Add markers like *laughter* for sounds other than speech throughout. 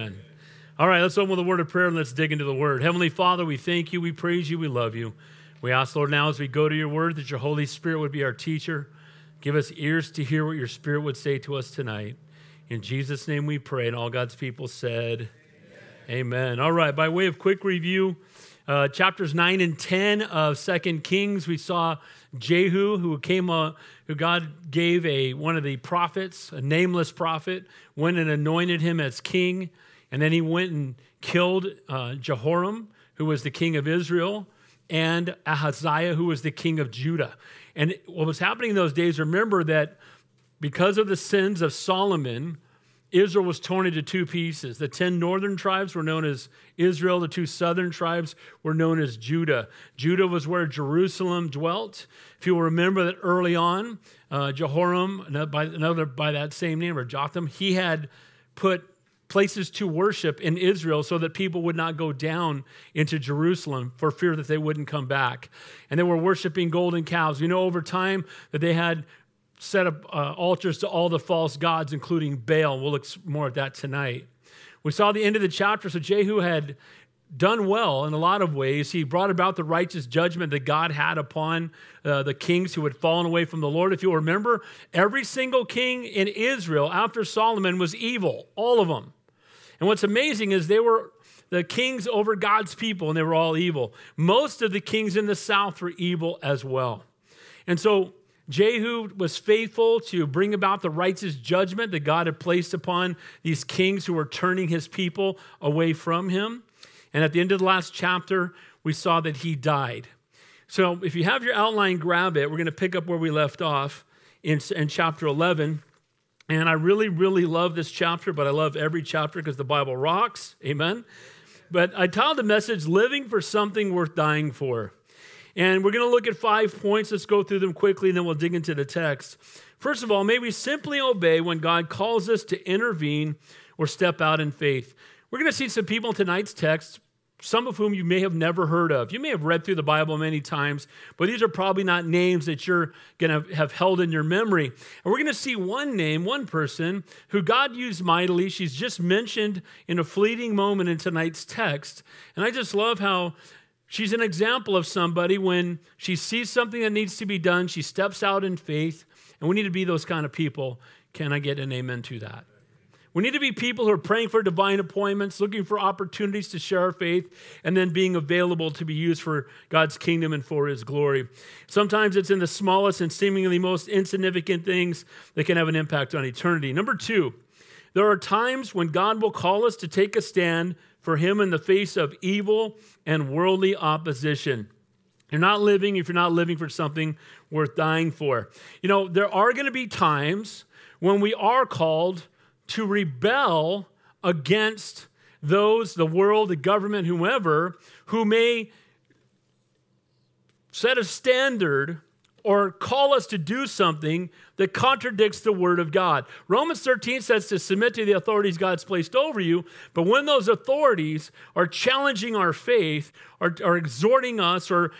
Amen. All right, let's open with a word of prayer and let's dig into the word. Heavenly Father, we thank you, we praise you, we love you. We ask, Lord, now as we go to your word, that your Holy Spirit would be our teacher. Give us ears to hear what your Spirit would say to us tonight. In Jesus' name we pray. And all God's people said, Amen. Amen. All right, by way of quick review, uh, chapters 9 and 10 of Second Kings, we saw Jehu, who came, uh, who God gave a one of the prophets, a nameless prophet, went and anointed him as king. And then he went and killed uh, Jehoram, who was the king of Israel, and Ahaziah, who was the king of Judah. And what was happening in those days, remember that because of the sins of Solomon, Israel was torn into two pieces. The 10 northern tribes were known as Israel, the two southern tribes were known as Judah. Judah was where Jerusalem dwelt. If you will remember that early on, uh, Jehoram, another by that same name, or Jotham, he had put places to worship in Israel so that people would not go down into Jerusalem for fear that they wouldn't come back. And they were worshiping golden cows. You know, over time that they had set up uh, altars to all the false gods, including Baal. We'll look more at that tonight. We saw the end of the chapter. So Jehu had done well in a lot of ways. He brought about the righteous judgment that God had upon uh, the kings who had fallen away from the Lord. If you'll remember, every single king in Israel after Solomon was evil, all of them. And what's amazing is they were the kings over God's people, and they were all evil. Most of the kings in the south were evil as well. And so Jehu was faithful to bring about the righteous judgment that God had placed upon these kings who were turning his people away from him. And at the end of the last chapter, we saw that he died. So if you have your outline, grab it. We're going to pick up where we left off in, in chapter 11. And I really, really love this chapter, but I love every chapter because the Bible rocks. Amen. But I titled the message, Living for Something Worth Dying For. And we're going to look at five points. Let's go through them quickly, and then we'll dig into the text. First of all, may we simply obey when God calls us to intervene or step out in faith. We're going to see some people in tonight's text some of whom you may have never heard of. You may have read through the Bible many times, but these are probably not names that you're going to have held in your memory. And we're going to see one name, one person who God used mightily. She's just mentioned in a fleeting moment in tonight's text. And I just love how she's an example of somebody when she sees something that needs to be done, she steps out in faith. And we need to be those kind of people. Can I get an amen to that? We need to be people who are praying for divine appointments, looking for opportunities to share our faith, and then being available to be used for God's kingdom and for His glory. Sometimes it's in the smallest and seemingly most insignificant things that can have an impact on eternity. Number two, there are times when God will call us to take a stand for Him in the face of evil and worldly opposition. You're not living if you're not living for something worth dying for. You know, there are going to be times when we are called to rebel against those, the world, the government, whomever, who may set a standard or call us to do something that contradicts the word of God. Romans 13 says to submit to the authorities God's placed over you, but when those authorities are challenging our faith, are, or exhorting us, or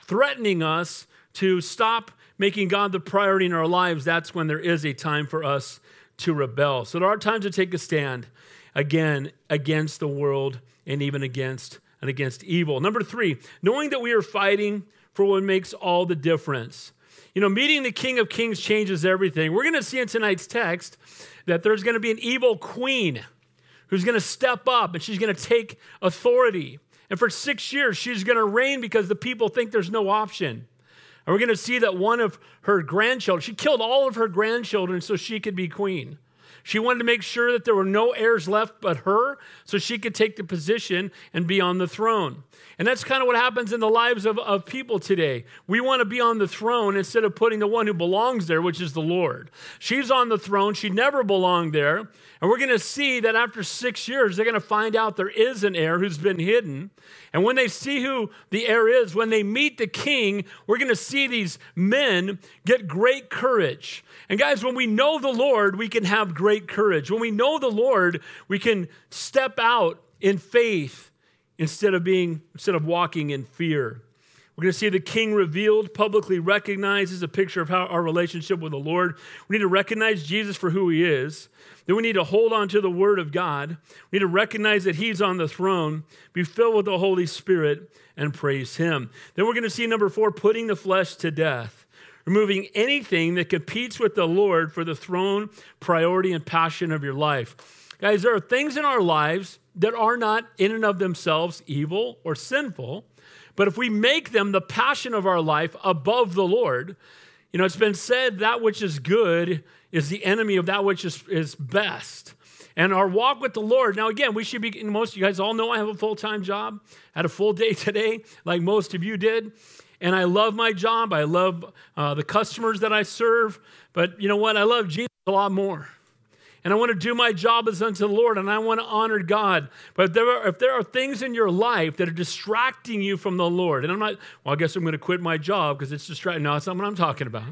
threatening us to stop making God the priority in our lives, that's when there is a time for us to rebel. So there are times to take a stand again against the world and even against and against evil. Number 3, knowing that we are fighting for what makes all the difference. You know, meeting the King of Kings changes everything. We're going to see in tonight's text that there's going to be an evil queen who's going to step up and she's going to take authority. And for six years, she's going to reign because the people think there's no option. And we're going to see that one of her grandchildren, she killed all of her grandchildren so she could be queen. She wanted to make sure that there were no heirs left but her so she could take the position and be on the throne. And that's kind of what happens in the lives of, of people today. We want to be on the throne instead of putting the one who belongs there, which is the Lord. She's on the throne. She never belonged there. And we're going to see that after six years, they're going to find out there is an heir who's been hidden. And when they see who the heir is, when they meet the king, we're going to see these men get great courage. And guys, when we know the Lord, we can have great courage. When we know the Lord, we can step out in faith instead of being instead of walking in fear. We're going to see the king revealed, publicly recognized as a picture of how our relationship with the Lord. We need to recognize Jesus for who he is. Then we need to hold on to the word of God. We need to recognize that he's on the throne, be filled with the Holy Spirit, and praise him. Then we're going to see number four, putting the flesh to death, removing anything that competes with the Lord for the throne, priority, and passion of your life. Guys, there are things in our lives that are not in and of themselves evil or sinful. But if we make them the passion of our life above the Lord, you know, it's been said that which is good is the enemy of that which is, is best. And our walk with the Lord, now again, we should be, most of you guys all know I have a full time job. Had a full day *laughs* today, like most of you did. And I love my job. I love uh, the customers that I serve. But you know what? I love Jesus a lot more and I want to do my job as unto the Lord, and I want to honor God. But if there, are, if there are things in your life that are distracting you from the Lord, and I'm not, well, I guess I'm going to quit my job because it's distracting. No, that's not what I'm talking about.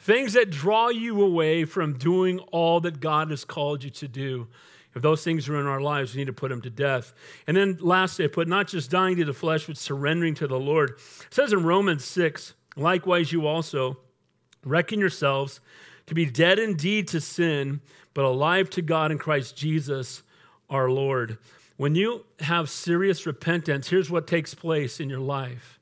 things that draw you away from doing all that God has called you to do. If those things are in our lives, we need to put them to death. And then lastly, I put not just dying to the flesh, but surrendering to the Lord. It says in Romans 6, likewise, you also reckon yourselves to be dead indeed to sin, but alive to God in Christ Jesus our Lord. When you have serious repentance, here's what takes place in your life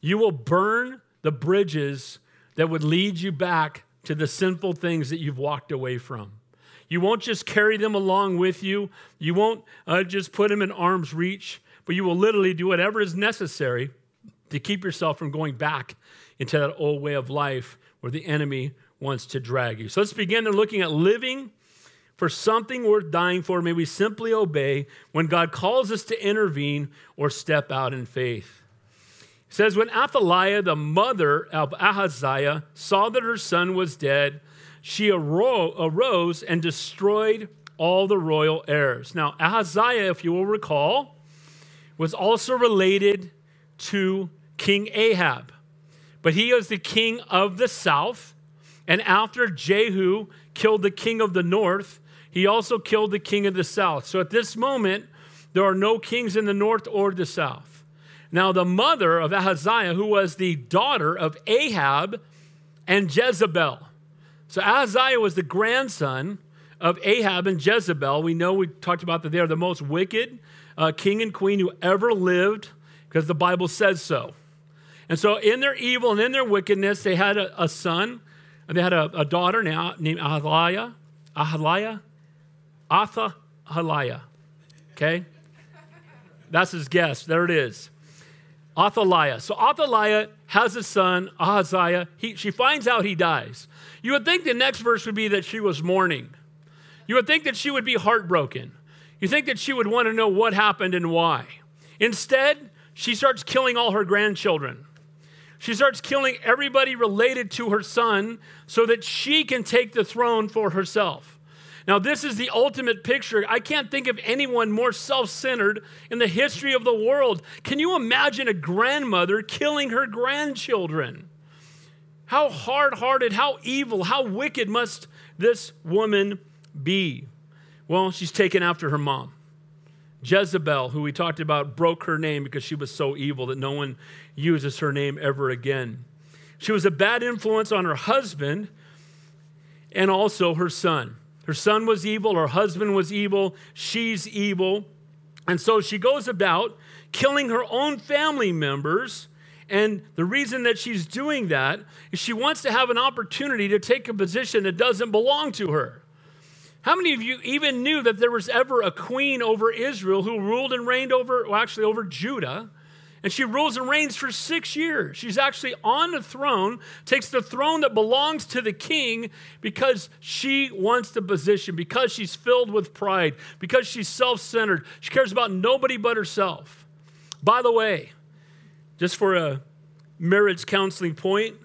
you will burn the bridges that would lead you back to the sinful things that you've walked away from. You won't just carry them along with you, you won't uh, just put them in arm's reach, but you will literally do whatever is necessary to keep yourself from going back into that old way of life where the enemy wants to drag you. So let's begin. They're looking at living for something worth dying for, may we simply obey when God calls us to intervene or step out in faith. It says, When Athaliah, the mother of Ahaziah, saw that her son was dead, she arose and destroyed all the royal heirs. Now, Ahaziah, if you will recall, was also related to King Ahab, but he was the king of the south. And after Jehu killed the king of the north, he also killed the king of the south. So at this moment, there are no kings in the north or the south. Now, the mother of Ahaziah, who was the daughter of Ahab and Jezebel. So Ahaziah was the grandson of Ahab and Jezebel. We know we talked about that they are the most wicked uh, king and queen who ever lived because the Bible says so. And so, in their evil and in their wickedness, they had a, a son, and they had a, a daughter now named Athaliah. Athaliah? Athaliah. Okay? That's his guess. There it is. Athaliah. So Athaliah has a son, Ahaziah. He, she finds out he dies. You would think the next verse would be that she was mourning. You would think that she would be heartbroken. You think that she would want to know what happened and why. Instead, she starts killing all her grandchildren. She starts killing everybody related to her son so that she can take the throne for herself. Now, this is the ultimate picture. I can't think of anyone more self centered in the history of the world. Can you imagine a grandmother killing her grandchildren? How hard hearted, how evil, how wicked must this woman be? Well, she's taken after her mom. Jezebel, who we talked about, broke her name because she was so evil that no one uses her name ever again. She was a bad influence on her husband and also her son. Her son was evil, her husband was evil, she's evil. And so she goes about killing her own family members. And the reason that she's doing that is she wants to have an opportunity to take a position that doesn't belong to her. How many of you even knew that there was ever a queen over Israel who ruled and reigned over, well, actually over Judah? And she rules and reigns for six years. She's actually on the throne, takes the throne that belongs to the king because she wants the position, because she's filled with pride, because she's self centered. She cares about nobody but herself. By the way, just for a marriage counseling point,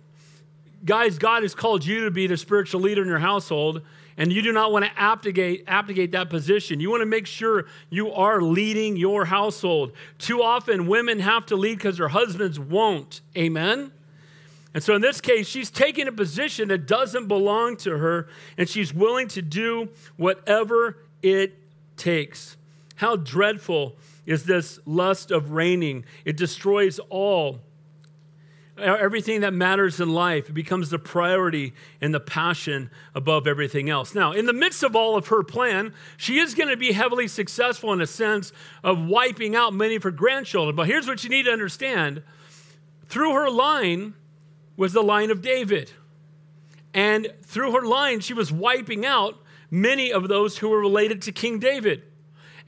guys, God has called you to be the spiritual leader in your household and you do not want to abdicate, abdicate that position. You want to make sure you are leading your household. Too often, women have to lead because their husbands won't. Amen? And so in this case, she's taking a position that doesn't belong to her, and she's willing to do whatever it takes. How dreadful is this lust of reigning? It destroys all everything that matters in life. It becomes the priority and the passion above everything else. Now, in the midst of all of her plan, she is going to be heavily successful in a sense of wiping out many of her grandchildren. But here's what you need to understand through her line was the line of David. And through her line, she was wiping out many of those who were related to King David.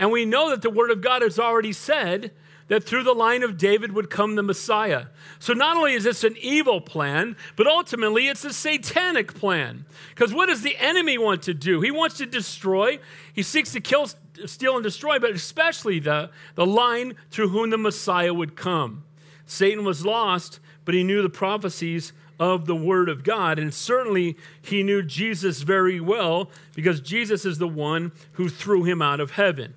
And we know that the Word of God has already said that through the line of David would come the Messiah. So not only is this an evil plan, but ultimately it's a satanic plan. Because what does the enemy want to do? He wants to destroy, he seeks to kill, steal, and destroy, but especially the, the line through whom the Messiah would come. Satan was lost, but he knew the prophecies of the Word of God. And certainly he knew Jesus very well because Jesus is the one who threw him out of heaven.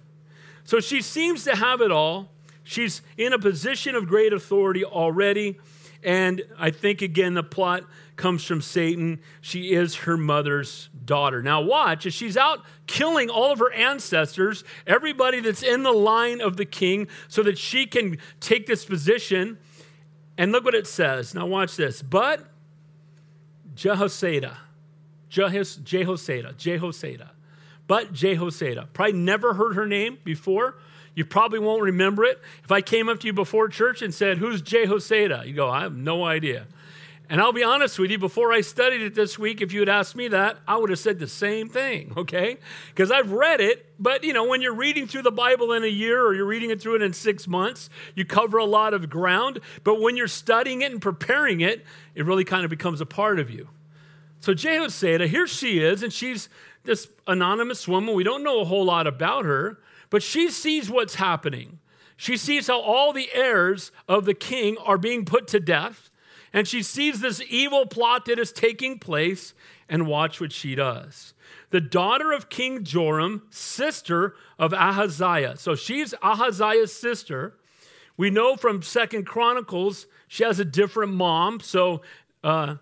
So she seems to have it all. She's in a position of great authority already. And I think, again, the plot comes from Satan. She is her mother's daughter. Now, watch, as she's out killing all of her ancestors, everybody that's in the line of the king, so that she can take this position. And look what it says. Now, watch this. But Jehoshaphat, Jehoshaphat, Jehoshaphat, but Jehoshaphat. Probably never heard her name before. You probably won't remember it. If I came up to you before church and said, Who's Jehoshaphat? You go, I have no idea. And I'll be honest with you, before I studied it this week, if you had asked me that, I would have said the same thing, *laughs* okay? Because I've read it, but you know, when you're reading through the Bible in a year or you're reading it through it in six months, you cover a lot of ground. But when you're studying it and preparing it, it really kind of becomes a part of you. So Jehoshaphat, here she is, and she's this anonymous woman. We don't know a whole lot about her. But she sees what's happening. She sees how all the heirs of the king are being put to death. And she sees this evil plot that is taking place. And watch what she does. The daughter of King Joram, sister of Ahaziah. So she's Ahaziah's sister. We know from Second Chronicles she has a different mom. So uh,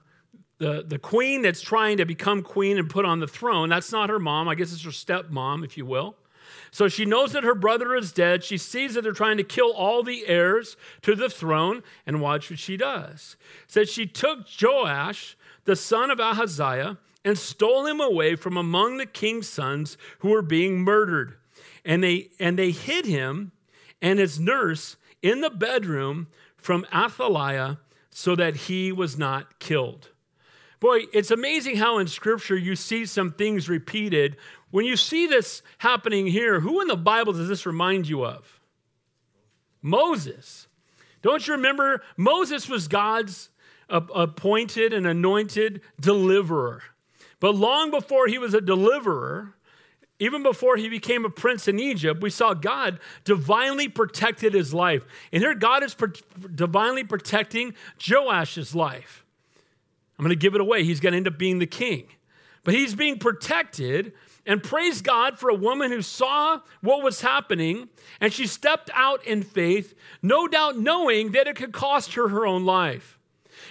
the, the queen that's trying to become queen and put on the throne, that's not her mom. I guess it's her stepmom, if you will. So she knows that her brother is dead. She sees that they're trying to kill all the heirs to the throne, and watch what she does. Said she took Joash, the son of Ahaziah, and stole him away from among the king's sons who were being murdered. And they and they hid him and his nurse in the bedroom from Athaliah so that he was not killed. Boy, it's amazing how in scripture you see some things repeated when you see this happening here, who in the Bible does this remind you of? Moses. Don't you remember? Moses was God's appointed and anointed deliverer. But long before he was a deliverer, even before he became a prince in Egypt, we saw God divinely protected his life. And here God is divinely protecting Joash's life. I'm going to give it away. He's going to end up being the king. But he's being protected and praise God for a woman who saw what was happening and she stepped out in faith, no doubt knowing that it could cost her her own life.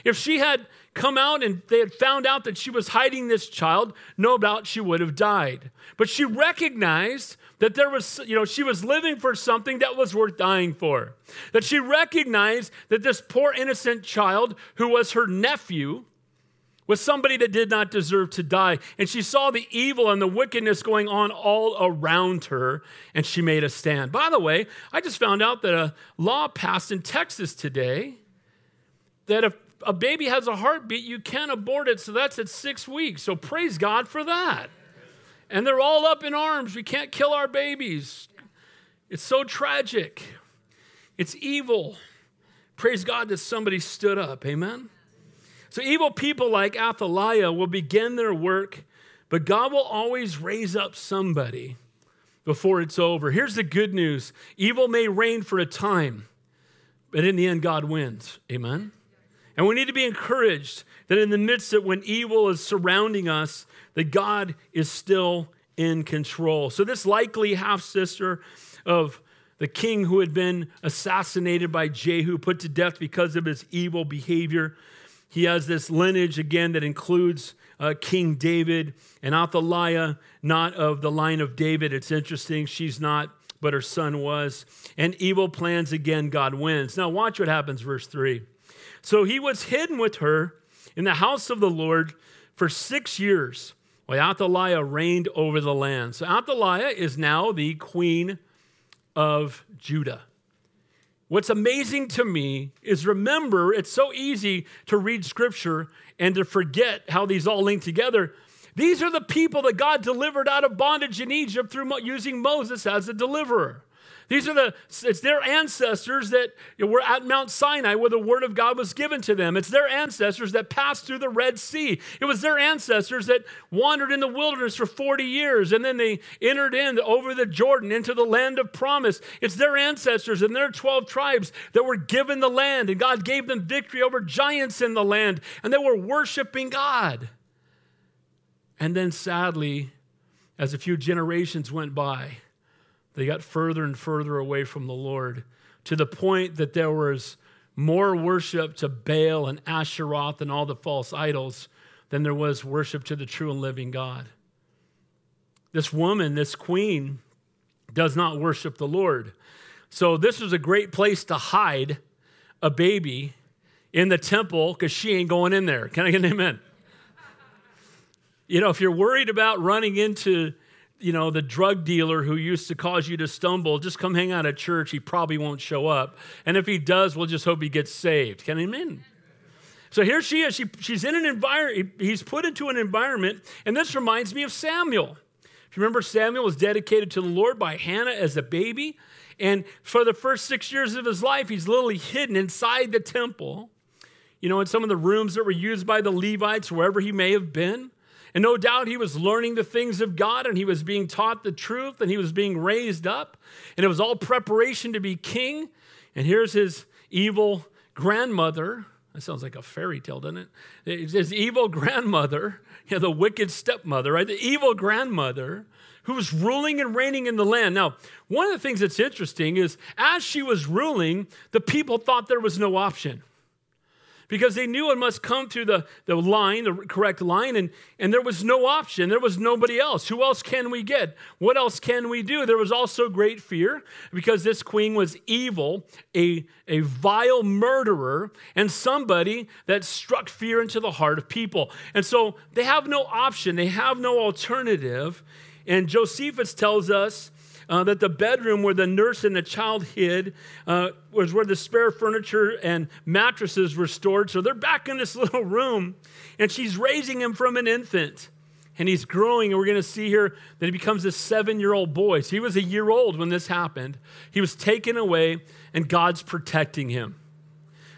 If she had come out and they had found out that she was hiding this child, no doubt she would have died. But she recognized that there was, you know, she was living for something that was worth dying for. That she recognized that this poor innocent child, who was her nephew, was somebody that did not deserve to die. And she saw the evil and the wickedness going on all around her, and she made a stand. By the way, I just found out that a law passed in Texas today that if a baby has a heartbeat, you can't abort it. So that's at six weeks. So praise God for that. And they're all up in arms. We can't kill our babies. It's so tragic. It's evil. Praise God that somebody stood up. Amen. So evil people like Athaliah will begin their work, but God will always raise up somebody before it's over. Here's the good news evil may reign for a time, but in the end, God wins. Amen? And we need to be encouraged that in the midst of when evil is surrounding us, that God is still in control. So, this likely half sister of the king who had been assassinated by Jehu, put to death because of his evil behavior, he has this lineage again that includes uh, King David and Athaliah, not of the line of David. It's interesting. She's not, but her son was. And evil plans again, God wins. Now, watch what happens, verse 3. So he was hidden with her in the house of the Lord for six years while Athaliah reigned over the land. So Athaliah is now the queen of Judah. What's amazing to me is remember, it's so easy to read scripture and to forget how these all link together. These are the people that God delivered out of bondage in Egypt through using Moses as a deliverer. These are the, it's their ancestors that were at Mount Sinai where the word of God was given to them. It's their ancestors that passed through the Red Sea. It was their ancestors that wandered in the wilderness for 40 years and then they entered in over the Jordan into the land of promise. It's their ancestors and their 12 tribes that were given the land and God gave them victory over giants in the land and they were worshiping God. And then sadly, as a few generations went by, they got further and further away from the Lord to the point that there was more worship to Baal and Asheroth and all the false idols than there was worship to the true and living God. This woman, this queen, does not worship the Lord. So, this was a great place to hide a baby in the temple because she ain't going in there. Can I get an amen? You know, if you're worried about running into you know, the drug dealer who used to cause you to stumble, just come hang out at church. He probably won't show up. And if he does, we'll just hope he gets saved. Can in? So here she is. She, she's in an environment, he's put into an environment, and this reminds me of Samuel. If you remember, Samuel was dedicated to the Lord by Hannah as a baby. And for the first six years of his life, he's literally hidden inside the temple, you know, in some of the rooms that were used by the Levites, wherever he may have been. And no doubt he was learning the things of God and he was being taught the truth and he was being raised up. And it was all preparation to be king. And here's his evil grandmother. That sounds like a fairy tale, doesn't it? His evil grandmother, you know, the wicked stepmother, right? The evil grandmother who was ruling and reigning in the land. Now, one of the things that's interesting is as she was ruling, the people thought there was no option because they knew it must come through the, the line, the correct line, and, and there was no option. There was nobody else. Who else can we get? What else can we do? There was also great fear because this queen was evil, a, a vile murderer, and somebody that struck fear into the heart of people. And so they have no option, they have no alternative. And Josephus tells us uh, that the bedroom where the nurse and the child hid uh, was where the spare furniture and mattresses were stored. So they're back in this *laughs* little room, and she's raising him from an infant. And he's growing, and we're going to see here that he becomes a seven year old boy. So he was a year old when this happened. He was taken away, and God's protecting him.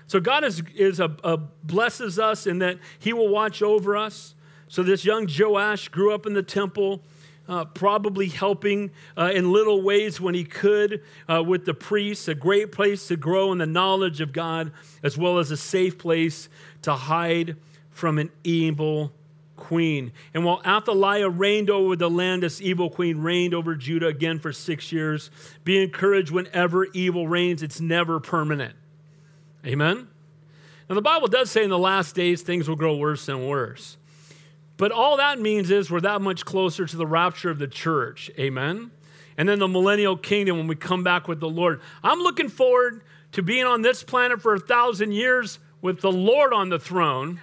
So God is, is a, a blesses us in that He will watch over us. So this young Joash grew up in the temple uh, probably helping uh, in little ways when he could uh, with the priests, a great place to grow in the knowledge of God, as well as a safe place to hide from an evil queen. And while Athaliah reigned over the land, this evil queen reigned over Judah again for six years. Be encouraged whenever evil reigns, it's never permanent. Amen? Now, the Bible does say in the last days things will grow worse and worse. But all that means is we're that much closer to the rapture of the church. Amen. And then the millennial kingdom when we come back with the Lord. I'm looking forward to being on this planet for a thousand years with the Lord on the throne.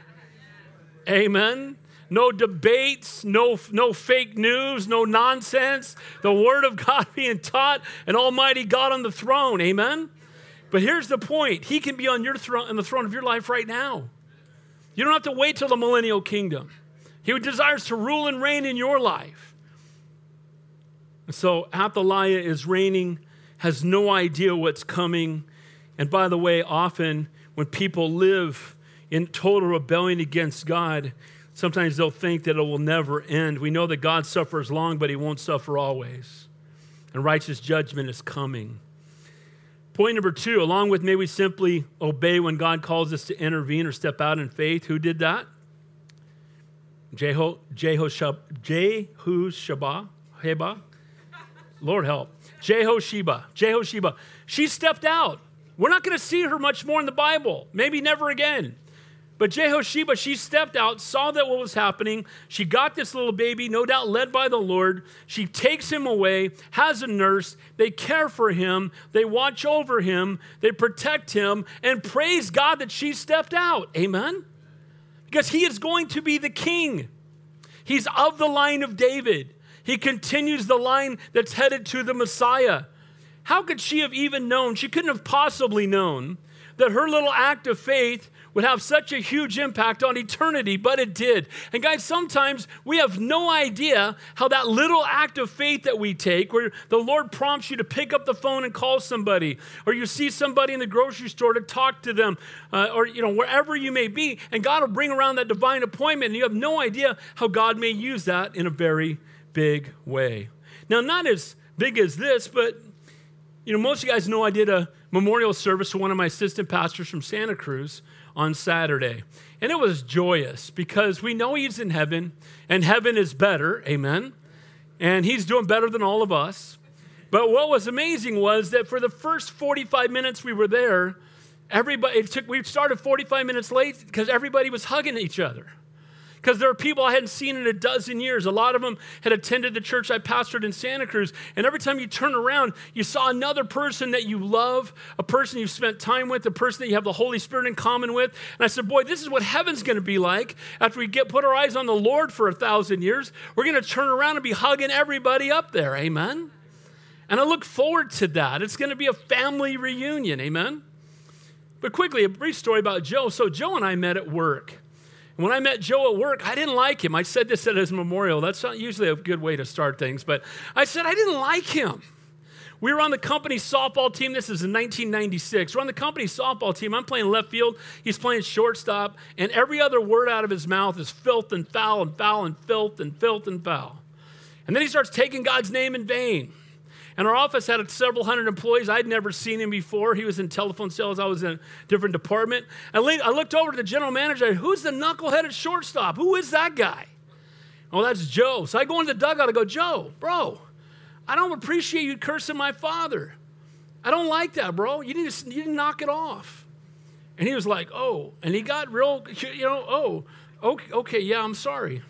Amen. No debates, no, no fake news, no nonsense. The Word of God *laughs* being taught, and Almighty God on the throne. Amen. But here's the point He can be on your throne, on the throne of your life right now. You don't have to wait till the millennial kingdom. He desires to rule and reign in your life. So Athaliah is reigning, has no idea what's coming. And by the way, often when people live in total rebellion against God, sometimes they'll think that it will never end. We know that God suffers long, but he won't suffer always. And righteous judgment is coming. Point number two, along with may we simply obey when God calls us to intervene or step out in faith. Who did that? Jeho, Jehoshab, Jehushaba, Heba, Lord help, Jehosheba, Jehosheba. She stepped out. We're not going to see her much more in the Bible, maybe never again. But Jehosheba, she stepped out, saw that what was happening. She got this little baby, no doubt led by the Lord. She takes him away, has a nurse. They care for him, they watch over him, they protect him, and praise God that she stepped out. Amen? Because he is going to be the king. He's of the line of David. He continues the line that's headed to the Messiah. How could she have even known? She couldn't have possibly known that her little act of faith would have such a huge impact on eternity, but it did. And guys, sometimes we have no idea how that little act of faith that we take, where the Lord prompts you to pick up the phone and call somebody, or you see somebody in the grocery store to talk to them, uh, or you know wherever you may be, and God will bring around that divine appointment, and you have no idea how God may use that in a very big way. Now, not as big as this, but you know, most of you guys know I did a memorial service for one of my assistant pastors from Santa Cruz on Saturday. And it was joyous because we know he's in heaven and heaven is better. Amen. And he's doing better than all of us. But what was amazing was that for the first 45 minutes we were there, everybody, it took, we started 45 minutes late because everybody was hugging each other because there are people I hadn't seen in a dozen years. A lot of them had attended the church I pastored in Santa Cruz. And every time you turn around, you saw another person that you love, a person you've spent time with, a person that you have the Holy Spirit in common with. And I said, Boy, this is what heaven's going to be like after we get put our eyes on the Lord for a thousand years. We're going to turn around and be hugging everybody up there. Amen. And I look forward to that. It's going to be a family reunion. Amen. But quickly, a brief story about Joe. So, Joe and I met at work. When I met Joe at work, I didn't like him. I said this at his memorial. That's not usually a good way to start things, but I said I didn't like him. We were on the company softball team. This is in 1996. We're on the company softball team. I'm playing left field. He's playing shortstop. And every other word out of his mouth is filth and foul and foul and filth and filth and foul. And then he starts taking God's name in vain. And our office had several hundred employees. I'd never seen him before. He was in telephone sales. I was in a different department. And I looked over to the general manager. Who's the knuckleheaded shortstop? Who is that guy? Oh, that's Joe. So I go into the dugout. I go, Joe, bro, I don't appreciate you cursing my father. I don't like that, bro. You need to, you need to knock it off. And he was like, oh. And he got real, you know, oh, okay, okay yeah, I'm sorry.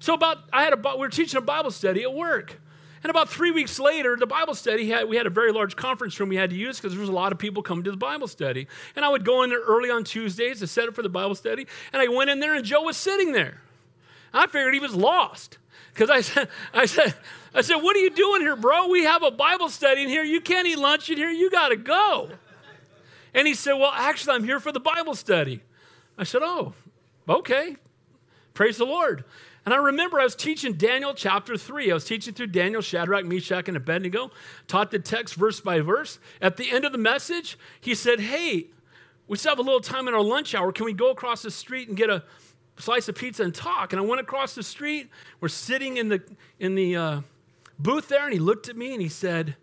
So about, I had a, we were teaching a Bible study at work. And about three weeks later, the Bible study, had, we had a very large conference room we had to use because there was a lot of people coming to the Bible study. And I would go in there early on Tuesdays to set up for the Bible study. And I went in there and Joe was sitting there. I figured he was lost. Because I said, *laughs* I said, I said, what are you doing here, bro? We have a Bible study in here. You can't eat lunch in here. You got to go. And he said, well, actually, I'm here for the Bible study. I said, oh, okay. Praise the Lord. And I remember I was teaching Daniel chapter 3. I was teaching through Daniel, Shadrach, Meshach, and Abednego, taught the text verse by verse. At the end of the message, he said, Hey, we still have a little time in our lunch hour. Can we go across the street and get a slice of pizza and talk? And I went across the street. We're sitting in the, in the uh, booth there, and he looked at me and he said,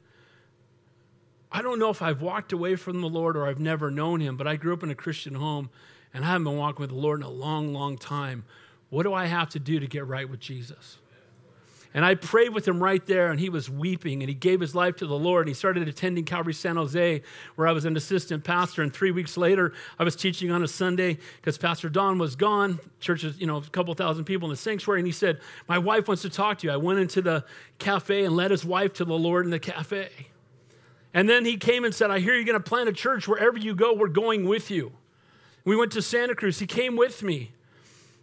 I don't know if I've walked away from the Lord or I've never known him, but I grew up in a Christian home and I haven't been walking with the Lord in a long, long time. What do I have to do to get right with Jesus? And I prayed with him right there, and he was weeping, and he gave his life to the Lord. He started attending Calvary San Jose, where I was an assistant pastor. And three weeks later, I was teaching on a Sunday because Pastor Don was gone. Church is, you know, a couple thousand people in the sanctuary. And he said, My wife wants to talk to you. I went into the cafe and led his wife to the Lord in the cafe. And then he came and said, I hear you're going to plant a church. Wherever you go, we're going with you. We went to Santa Cruz. He came with me.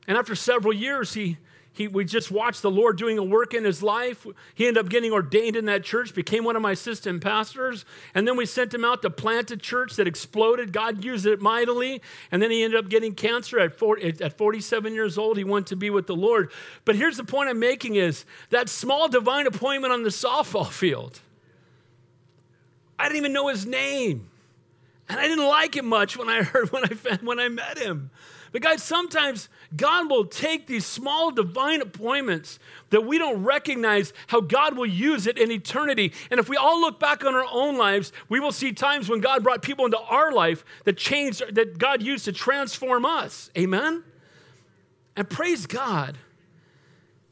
And after several years, he, he, we just watched the Lord doing a work in his life. He ended up getting ordained in that church, became one of my assistant pastors. And then we sent him out to plant a church that exploded. God used it mightily. And then he ended up getting cancer at, 40, at 47 years old. He went to be with the Lord. But here's the point I'm making is that small divine appointment on the softball field. I didn't even know his name. And I didn't like him much when I *laughs* heard when I when I met him. But guys, sometimes God will take these small divine appointments that we don't recognize how God will use it in eternity. And if we all look back on our own lives, we will see times when God brought people into our life that changed, that God used to transform us. Amen? And praise God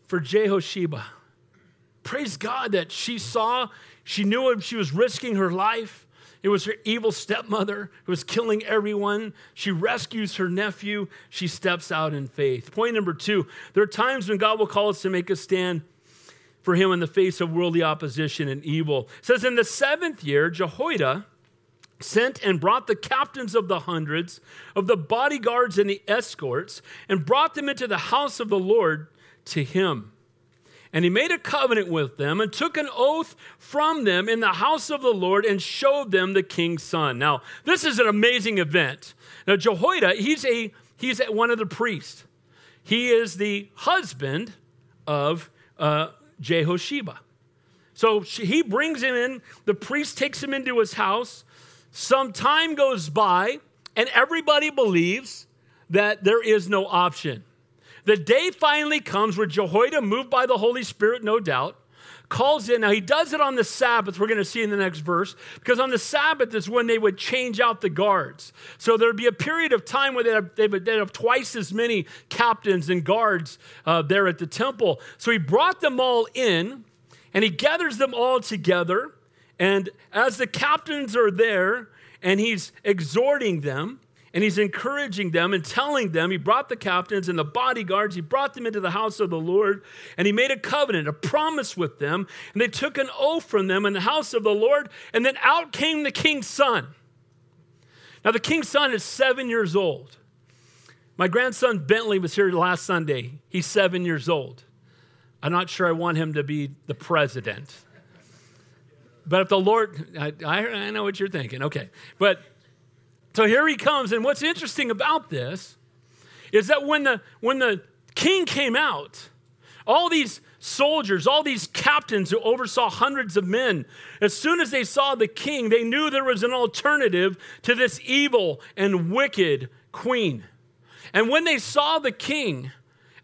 for Jehosheba. Praise God that she saw, she knew she was risking her life. It was her evil stepmother who was killing everyone. She rescues her nephew. She steps out in faith. Point number two there are times when God will call us to make a stand for him in the face of worldly opposition and evil. It says, In the seventh year, Jehoiada sent and brought the captains of the hundreds, of the bodyguards and the escorts, and brought them into the house of the Lord to him. And he made a covenant with them and took an oath from them in the house of the Lord and showed them the king's son. Now, this is an amazing event. Now, Jehoiada, he's, a, he's one of the priests. He is the husband of uh, Jehosheba. So he brings him in, the priest takes him into his house. Some time goes by, and everybody believes that there is no option. The day finally comes where Jehoiada, moved by the Holy Spirit, no doubt, calls in. Now, he does it on the Sabbath, we're going to see in the next verse, because on the Sabbath is when they would change out the guards. So there would be a period of time where they'd have, they would have twice as many captains and guards uh, there at the temple. So he brought them all in, and he gathers them all together. And as the captains are there, and he's exhorting them, and he's encouraging them and telling them, he brought the captains and the bodyguards, he brought them into the house of the Lord, and he made a covenant, a promise with them, and they took an oath from them in the house of the Lord, and then out came the king's son. Now, the king's son is seven years old. My grandson Bentley was here last Sunday. He's seven years old. I'm not sure I want him to be the president. But if the Lord, I, I, know what you're thinking. Okay. But so here he comes. And what's interesting about this is that when the, when the king came out, all these soldiers, all these captains who oversaw hundreds of men, as soon as they saw the king, they knew there was an alternative to this evil and wicked queen. And when they saw the king,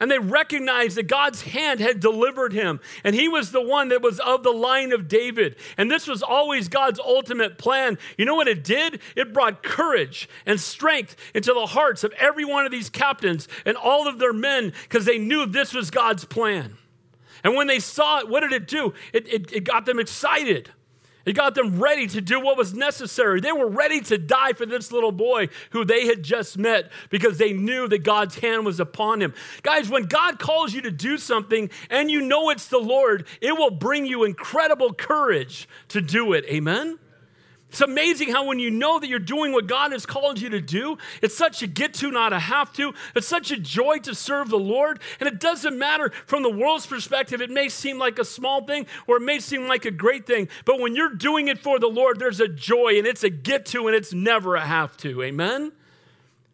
and they recognized that God's hand had delivered him. And he was the one that was of the line of David. And this was always God's ultimate plan. You know what it did? It brought courage and strength into the hearts of every one of these captains and all of their men because they knew this was God's plan. And when they saw it, what did it do? It, it, it got them excited. It got them ready to do what was necessary. They were ready to die for this little boy who they had just met because they knew that God's hand was upon him. Guys, when God calls you to do something and you know it's the Lord, it will bring you incredible courage to do it. Amen? It's amazing how when you know that you're doing what God has called you to do, it's such a get to, not a have to. It's such a joy to serve the Lord. And it doesn't matter from the world's perspective, it may seem like a small thing or it may seem like a great thing. But when you're doing it for the Lord, there's a joy and it's a get to and it's never a have to. Amen?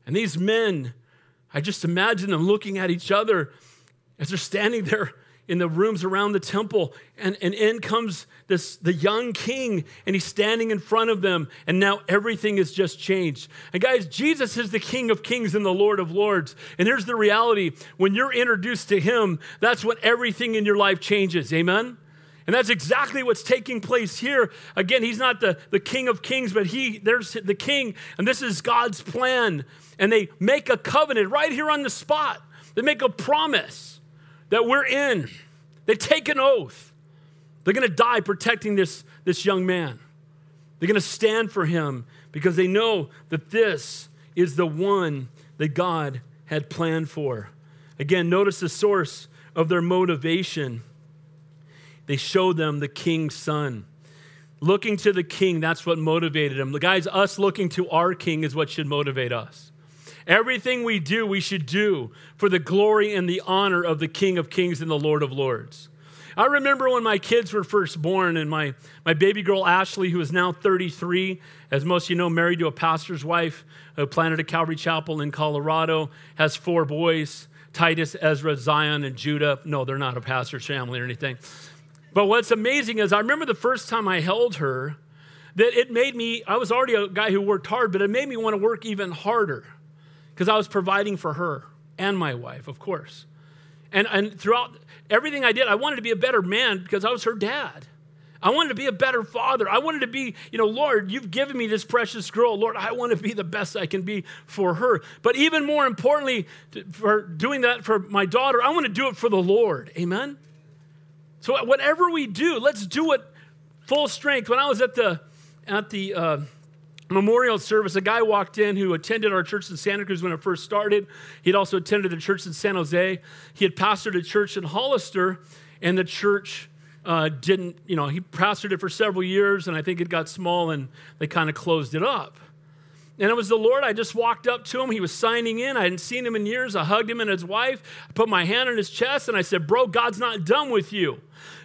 And these men, I just imagine them looking at each other as they're standing there in the rooms around the temple and, and in comes this the young king and he's standing in front of them and now everything has just changed and guys jesus is the king of kings and the lord of lords and here's the reality when you're introduced to him that's when everything in your life changes amen and that's exactly what's taking place here. Again, he's not the, the king of kings, but he there's the king, and this is God's plan. And they make a covenant right here on the spot. They make a promise that we're in. They take an oath. They're going to die protecting this, this young man. They're going to stand for him because they know that this is the one that God had planned for. Again, notice the source of their motivation. They show them the king's son. Looking to the king, that's what motivated them. The guys, us looking to our king is what should motivate us. Everything we do, we should do for the glory and the honor of the King of Kings and the Lord of Lords. I remember when my kids were first born, and my, my baby girl Ashley, who is now 33, as most of you know, married to a pastor's wife who planted a Calvary Chapel in Colorado, has four boys Titus, Ezra, Zion, and Judah. No, they're not a pastor's family or anything. But what's amazing is I remember the first time I held her, that it made me, I was already a guy who worked hard, but it made me want to work even harder because I was providing for her and my wife, of course. And, and throughout everything I did, I wanted to be a better man because I was her dad. I wanted to be a better father. I wanted to be, you know, Lord, you've given me this precious girl. Lord, I want to be the best I can be for her. But even more importantly, for doing that for my daughter, I want to do it for the Lord. Amen? So whatever we do, let's do it full strength. When I was at the, at the, uh, memorial service, a guy walked in who attended our church in Santa Cruz when it first started. He'd also attended the church in San Jose. He had pastored a church in Hollister, and the church uh, didn't, you know, he pastored it for several years, and I think it got small and they kind of closed it up. And it was the Lord. I just walked up to him. He was signing in. I hadn't seen him in years. I hugged him and his wife. I put my hand on his chest and I said, Bro, God's not done with you.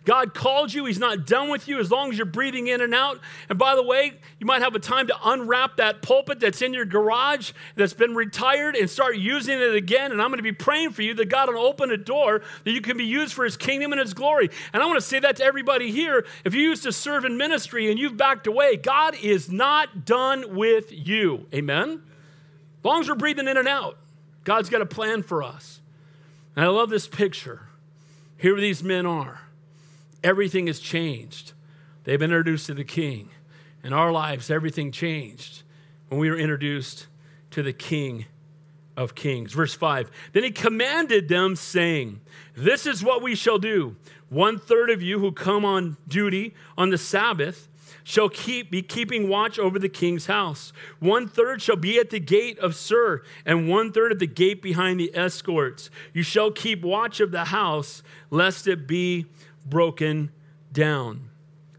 God called you. He's not done with you as long as you're breathing in and out. And by the way, you might have a time to unwrap that pulpit that's in your garage that's been retired and start using it again. And I'm going to be praying for you that God will open a door that you can be used for his kingdom and his glory. And I want to say that to everybody here. If you used to serve in ministry and you've backed away, God is not done with you. Amen? As long as we're breathing in and out, God's got a plan for us. And I love this picture. Here these men are everything has changed. They've been introduced to the King. In our lives, everything changed when we were introduced to the King of Kings. Verse 5 Then he commanded them, saying, This is what we shall do. One third of you who come on duty on the Sabbath shall keep be keeping watch over the king's house. One third shall be at the gate of Sur, and one third at the gate behind the escorts. You shall keep watch of the house, lest it be broken down.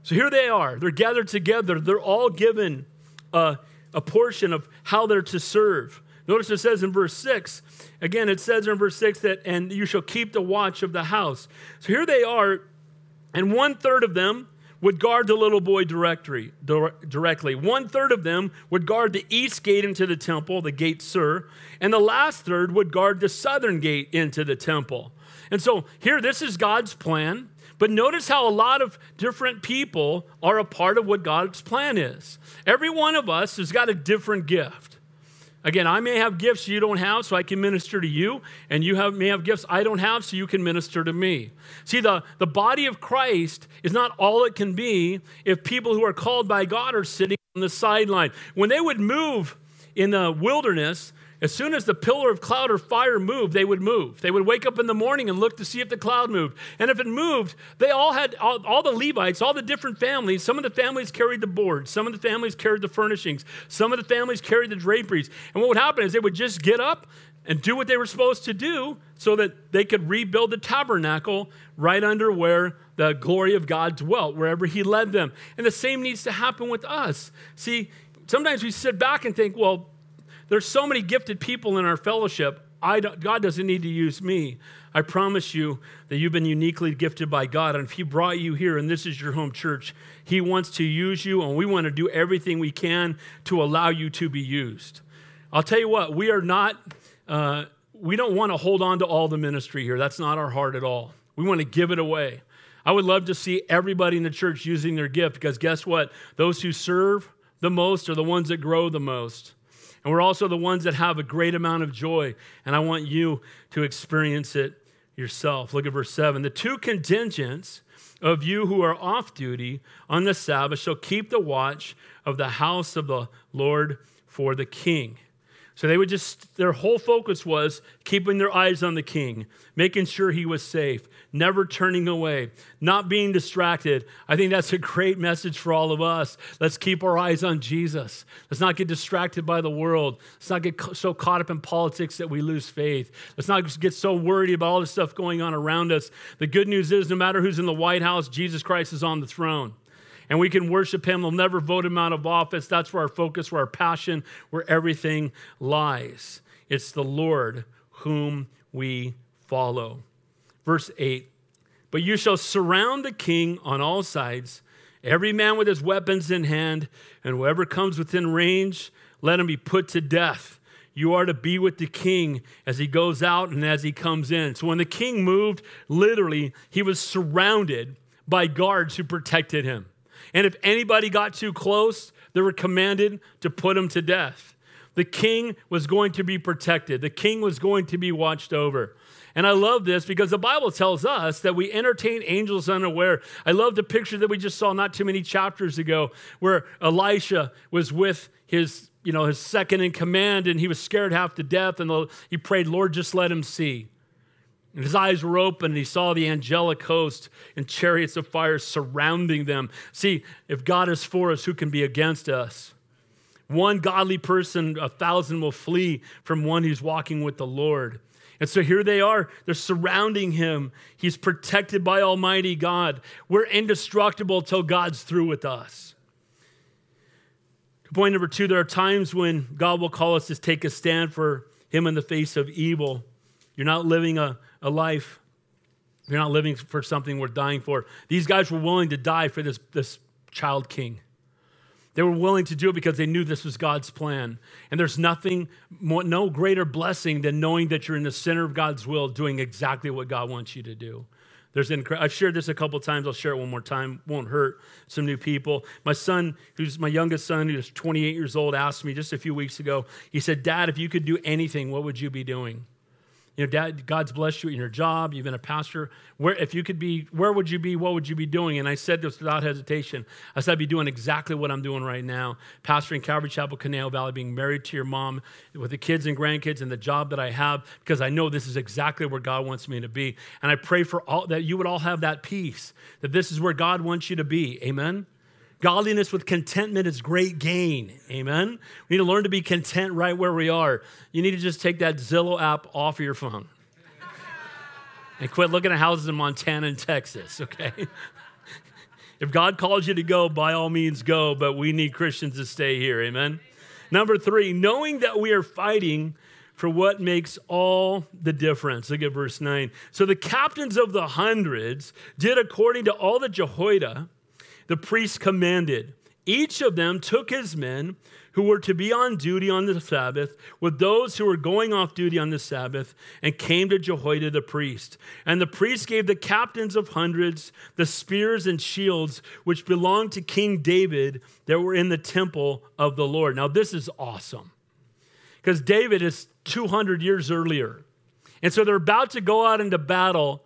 So here they are. They're gathered together. They're all given a, a portion of how they're to serve. Notice it says in verse 6, again, it says in verse 6 that, and you shall keep the watch of the house. So here they are, and one third of them would guard the little boy directly. directly. One third of them would guard the east gate into the temple, the gate Sur, and the last third would guard the southern gate into the temple. And so here, this is God's plan. But notice how a lot of different people are a part of what God's plan is. Every one of us has got a different gift. Again, I may have gifts you don't have, so I can minister to you, and you have, may have gifts I don't have, so you can minister to me. See, the, the body of Christ is not all it can be if people who are called by God are sitting on the sideline. When they would move in the wilderness, as soon as the pillar of cloud or fire moved, they would move. They would wake up in the morning and look to see if the cloud moved. And if it moved, they all had, all, all, the Levites, all the different families, some of the families carried the boards, some of the families carried the furnishings, some of the families carried the draperies. And what would happen is they would just get up and do what they were supposed to do so that they could rebuild the tabernacle right under where the glory of God dwelt, wherever He led them. And the same needs to happen with us. See, sometimes we sit back and think, well, there's so many gifted people in our fellowship. God doesn't need to use me. I promise you that you've been uniquely gifted by God. And if He brought you here and this is your home church, He wants to use you, and we want to do everything we can to allow you to be used. I'll tell you what, we are not, uh, we don't want to hold on to all the ministry here. That's not our heart at all. We want to give it away. I would love to see everybody in the church using their gift because guess what? Those who serve the most are the ones that grow the most. And we're also the ones that have a great amount of joy. And I want you to experience it yourself. Look at verse 7. The two contingents of you who are off duty on the Sabbath shall keep the watch of the house of the Lord for the king. So they would just, their whole focus was keeping their eyes on the king, making sure he was safe, never turning away, not being distracted. I think that's a great message for all of us. Let's keep our eyes on Jesus. Let's not get distracted by the world. Let's not get so caught up in politics that we lose faith. Let's not get so worried about all the stuff going on around us. The good news is no matter who's in the White House, Jesus Christ is on the throne and we can worship him. We'll never vote him out of office. That's where our focus, where our passion, where everything lies. It's the Lord whom we follow. Verse 8 But you shall surround the king on all sides, every man with his weapons in hand, and whoever comes within range, let him be put to death. You are to be with the king as he goes out and as he comes in. So when the king moved, literally, he was surrounded by guards who protected him. And if anybody got too close, they were commanded to put him to death. The king was going to be protected, the king was going to be watched over. And I love this because the Bible tells us that we entertain angels unaware. I love the picture that we just saw not too many chapters ago where Elisha was with his, you know, his second in command and he was scared half to death and he prayed, "Lord, just let him see." And his eyes were open and he saw the angelic host and chariots of fire surrounding them. See, if God is for us, who can be against us? One godly person, a thousand will flee from one who's walking with the Lord. And so here they are. They're surrounding him. He's protected by Almighty God. We're indestructible till God's through with us. Point number two there are times when God will call us to take a stand for him in the face of evil. You're not living a, a life, you're not living for something worth dying for. These guys were willing to die for this, this child king. They were willing to do it because they knew this was God's plan. And there's nothing, more, no greater blessing than knowing that you're in the center of God's will, doing exactly what God wants you to do. There's incre- I've shared this a couple times. I'll share it one more time. Won't hurt some new people. My son, who's my youngest son, who's 28 years old, asked me just a few weeks ago. He said, "Dad, if you could do anything, what would you be doing?" You know, Dad, God's blessed you in your job. You've been a pastor. Where, if you could be, where would you be? What would you be doing? And I said this without hesitation. I said, I'd be doing exactly what I'm doing right now. Pastoring Calvary Chapel, Conejo Valley, being married to your mom, with the kids and grandkids, and the job that I have, because I know this is exactly where God wants me to be. And I pray for all that you would all have that peace, that this is where God wants you to be. Amen. Godliness with contentment is great gain. Amen. We need to learn to be content right where we are. You need to just take that Zillow app off of your phone and quit looking at houses in Montana and Texas, okay? *laughs* if God calls you to go, by all means go, but we need Christians to stay here. Amen. Number three, knowing that we are fighting for what makes all the difference. Look at verse 9. So the captains of the hundreds did according to all that Jehoiada the priest commanded. Each of them took his men who were to be on duty on the Sabbath with those who were going off duty on the Sabbath and came to Jehoiada the priest. And the priest gave the captains of hundreds the spears and shields which belonged to King David that were in the temple of the Lord. Now, this is awesome because David is 200 years earlier. And so they're about to go out into battle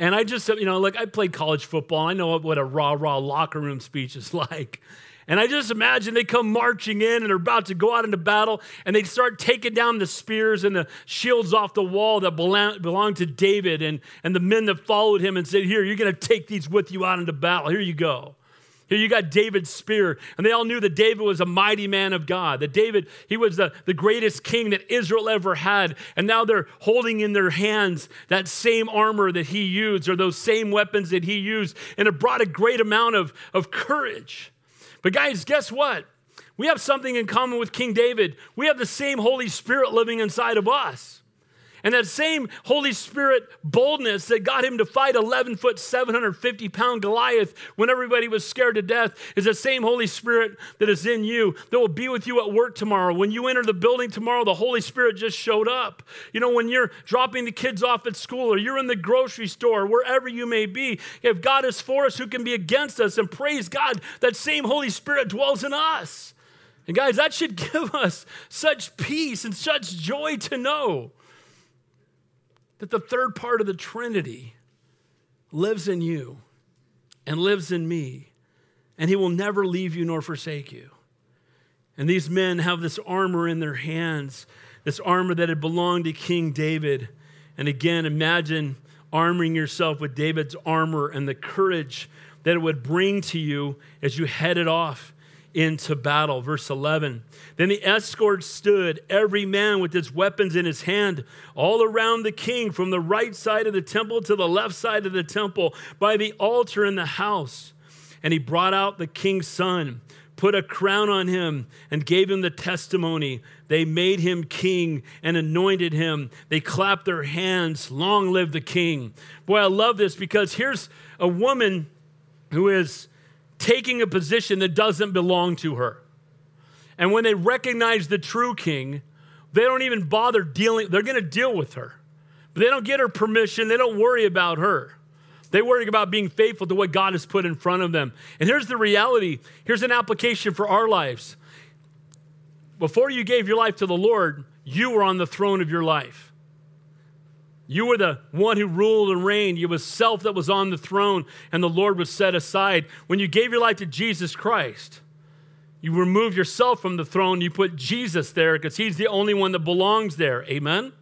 and I just, you know, like I played college football. I know what a rah rah locker room speech is *laughs* like. And I just imagine they come marching in and they're about to go out into battle and they start taking down the spears and the shields off the wall that belonged to David and, and the men that followed him and said, Here, you're going to take these with you out into battle. Here you go. Here you got David's spear. And they all knew that David was a mighty man of God, that David, he was the, the greatest king that Israel ever had. And now they're holding in their hands that same armor that he used or those same weapons that he used. And it brought a great amount of, of courage. But guys, guess what? We have something in common with King David. We have the same Holy Spirit living inside of us. And that same Holy Spirit boldness that got him to fight 11 foot, 750 pound Goliath when everybody was scared to death is the same Holy Spirit that is in you that will be with you at work tomorrow. When you enter the building tomorrow, the Holy Spirit just showed up. You know, when you're dropping the kids off at school or you're in the grocery store, wherever you may be, if God is for us, who can be against us? And praise God, that same Holy Spirit dwells in us. And guys, that should *laughs* give us such peace and such joy to know that the third part of the Trinity lives in you and lives in me, and he will never leave you nor forsake you. And these men have this armor in their hands, this armor that had belonged to King David. And again, imagine armoring yourself with David's armor and the courage that it would bring to you as you headed off into battle. Verse 11. Then the escort stood, every man with his weapons in his hand, all around the king, from the right side of the temple to the left side of the temple, by the altar in the house. And he brought out the king's son, put a crown on him, and gave him the testimony. They made him king and anointed him. They clapped their hands. Long live the king. Boy, I love this because here's a woman who is taking a position that doesn't belong to her. And when they recognize the true king, they don't even bother dealing, they're to deal with her. But they don't get her permission, they don't worry about her. They worry about being faithful to what God has put in front of them. And here's the reality here's an application for our lives. Before you gave your life to the Lord, you were on the throne of your life. You were the one who ruled and reigned. You was self that was on the throne, and the Lord was set aside. When you gave your life to Jesus Christ, you removed yourself from the throne. You put Jesus there because he's the only one that belongs there. Amen?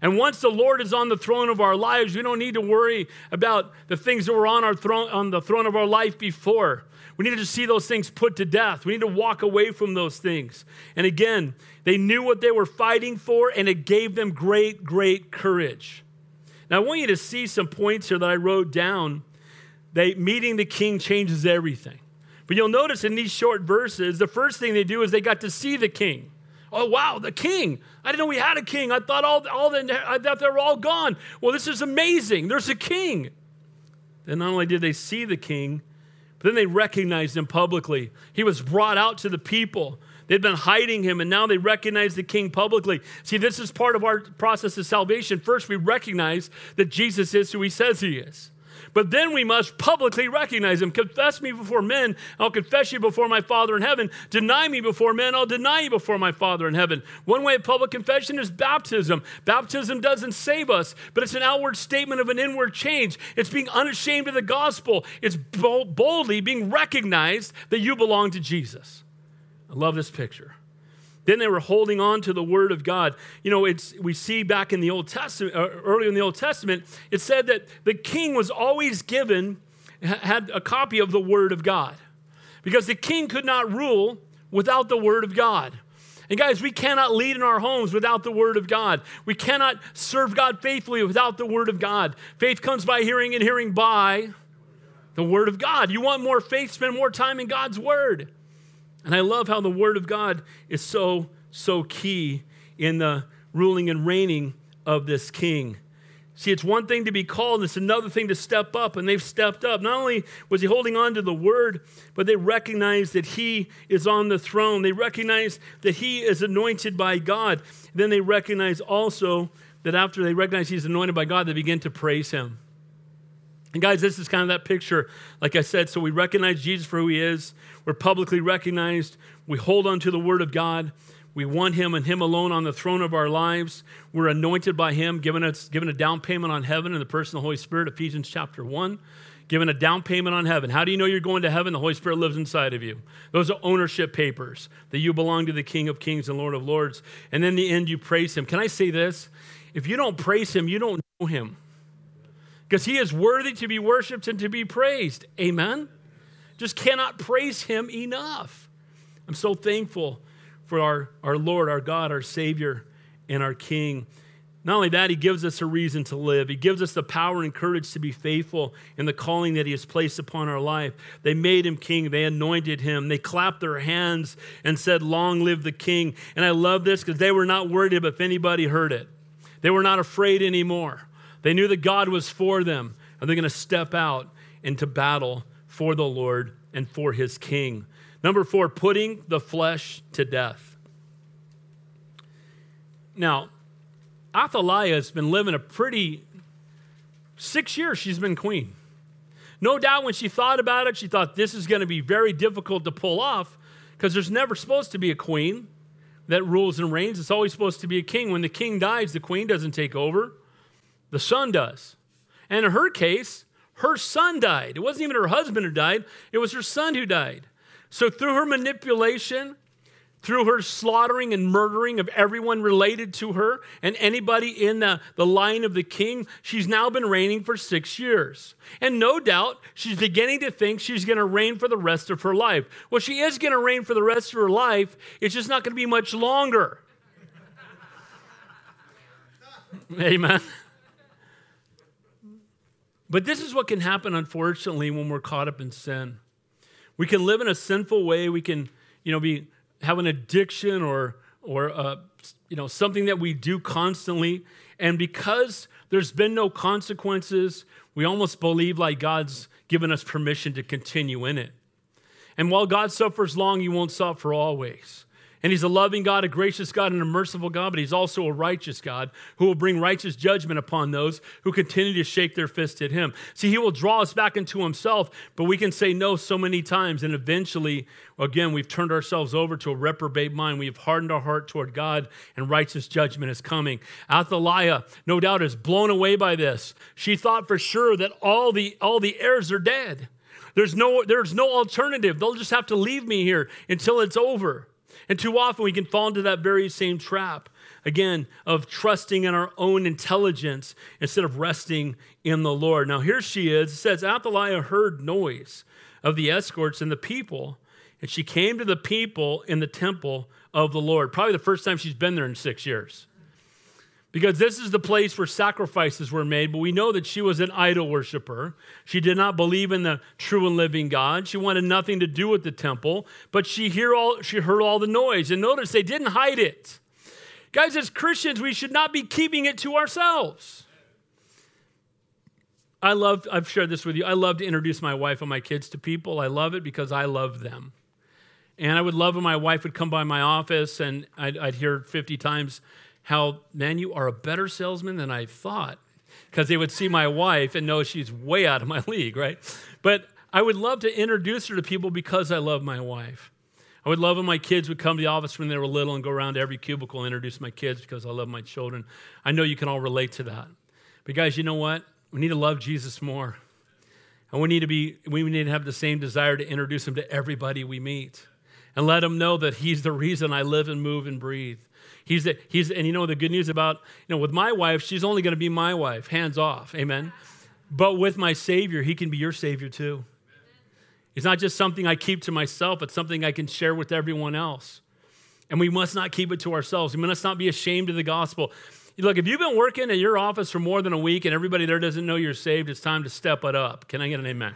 And once the Lord is on the throne of our lives, we don't need to worry about the things that were on our throne on the throne of our life before. We need to see those things put to death. We need to walk away from those things. And again, they knew what they were fighting for, and it gave them great, great courage. Now, I want you to see some points here that I wrote down. They, meeting the king changes everything. But you'll notice in these short verses, the first thing they do is they got to see the king. Oh, wow, the king. I didn't know we had a king. I thought all, all the, I thought they were all gone. Well, this is amazing. There's a king. And not only did they see the king, but then they recognized him publicly. He was brought out to the people. They'd been hiding him, and now they recognize the king publicly. See, this is part of our process of salvation. First, we recognize that Jesus is who he says he is. But then we must publicly recognize him. Confess me before men, I'll confess you before my Father in heaven. Deny me before men, I'll deny you before my Father in heaven. One way of public confession is baptism. Baptism doesn't save us, but it's an outward statement of an inward change. It's being unashamed of the gospel, it's boldly being recognized that you belong to Jesus. I love this picture. Then they were holding on to the word of God. You know, it's we see back in the Old Testament, uh, early in the Old Testament, it said that the king was always given had a copy of the word of God, because the king could not rule without the word of God. And guys, we cannot lead in our homes without the Word of God. We cannot serve God faithfully without the Word of God. Faith comes by hearing, and hearing by the Word of God. You want more faith, spend more time in God's Word. And I love how the Word of God is so, so key in the ruling and reigning of this king. See, it's one thing to be called, it's another thing to step up, and they've stepped up. Not only was he holding on to the word, but they recognize that he is on the throne. They recognize that he is anointed by God. Then they recognize also that after they recognize he's anointed by God, they begin to praise him. And guys, this is kind of that picture, like I said. So we recognize Jesus for who he is. We're publicly recognized. We hold on to the word of God. We want him and him alone on the throne of our lives. We're anointed by him, given us given a down payment on heaven in the person of the Holy Spirit, Ephesians chapter 1. Given a down payment on heaven. How do you know you're going to heaven? The Holy Spirit lives inside of you. Those are ownership papers that you belong to the King of Kings and Lord of Lords. And in the end, you praise him. Can I say this? If you don't praise him, you don't know him because he is worthy to be worshiped and to be praised. Amen? Just cannot praise him enough. I'm so thankful for our, our Lord, our God, our Savior, and our King. Not only that, he gives us a reason to live. He gives us the power and courage to be faithful in the calling that he has placed upon our life. They made him king, they anointed him, they clapped their hands and said, Long live the king. And I love this because they were not worried if anybody heard it, they were not afraid anymore. They knew that God was for them, and they're going to step out into battle for the Lord and for his king. Number four, putting the flesh to death. Now, Athaliah has been living a pretty, six years she's been queen. No doubt when she thought about it, she thought this is going to be very difficult to pull off because there's never supposed to be a queen that rules and reigns. It's always supposed to be a king. When the king dies, the queen doesn't take over. The son does. And in her case, her son died. It wasn't even her husband who died, it was her son who died. So, through her manipulation, through her slaughtering and murdering of everyone related to her and anybody in the, the line of the king, she's now been reigning for six years. And no doubt she's beginning to think she's going to reign for the rest of her life. Well, she is going to reign for the rest of her life, it's just not going to be much longer. *laughs* Amen. But this is what can happen, unfortunately, when we're caught up in sin. We can live in a sinful way. We can, you know, be have an addiction or or uh, you know something that we do constantly, and because there's been no consequences, we almost believe like God's given us permission to continue in it. And while God suffers long, He won't suffer always. And he's a loving God, a gracious God, and a merciful God, but he's also a righteous God who will bring righteous judgment upon those who continue to shake their fist at him. See, he will draw us back into himself, but we can say no so many times. And eventually, again, we've turned ourselves over to a reprobate mind. We've hardened our heart toward God, and righteous judgment is coming. Athaliah, no doubt, is blown away by this. She thought for sure that all the, all the heirs are dead. There's no, there's no alternative. They'll just have to leave me here until it's over. And too often we can fall into that very same trap, again, of trusting in our own intelligence instead of resting in the Lord. Now, here she is. It says, Athaliah heard noise of the escorts and the people, and she came to the people in the temple of the Lord. Probably the first time she's been there in six years because this is the place where sacrifices were made. But we know that she was an idol worshiper. She did not believe in the true and living God. She wanted nothing to do with the temple, but she, hear all, she heard all the noise. And notice they didn't hide it. Guys, as Christians, we should not be keeping it to ourselves. I love, I've shared this with you. I love to introduce my wife and my kids to people. I love it because I love them. And I would love when my wife would come by my office and I'd, I'd hear 50 times, how, man, you are a better salesman than I thought. Because they would see my wife and know she's way out of my league, right? But I would love to introduce her to people because I love my wife. I would love when my kids would come to the office when they were little and go around to every cubicle and introduce my kids because I love my children. I know you can all relate to that. But guys, you know what? We need to love Jesus more. And we need to be we need to have the same desire to introduce him to everybody we meet and let them know that he's the reason I live and move and breathe. He's, a, he's and you know the good news about, you know, with my wife, she's only going to be my wife, hands off. Amen. But with my Savior, He can be your Savior too. It's not just something I keep to myself, it's something I can share with everyone else. And we must not keep it to ourselves. We must not be ashamed of the gospel. Look, if you've been working at your office for more than a week and everybody there doesn't know you're saved, it's time to step it up. Can I get an amen?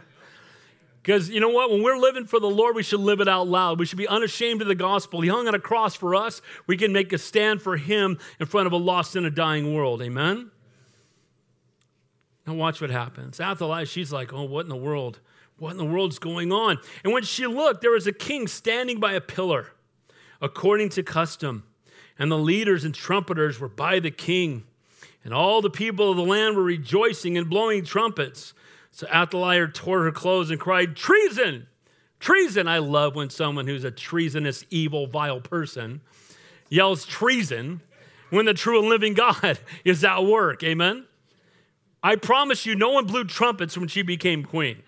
Because you know what? When we're living for the Lord, we should live it out loud. We should be unashamed of the gospel. He hung on a cross for us. We can make a stand for Him in front of a lost and a dying world. Amen? Now, watch what happens. Athaliah, she's like, oh, what in the world? What in the world's going on? And when she looked, there was a king standing by a pillar, according to custom. And the leaders and trumpeters were by the king. And all the people of the land were rejoicing and blowing trumpets. So Athaliah tore her clothes and cried, Treason! Treason! I love when someone who's a treasonous, evil, vile person yells treason when the true and living God *laughs* is at work. Amen? I promise you, no one blew trumpets when she became queen.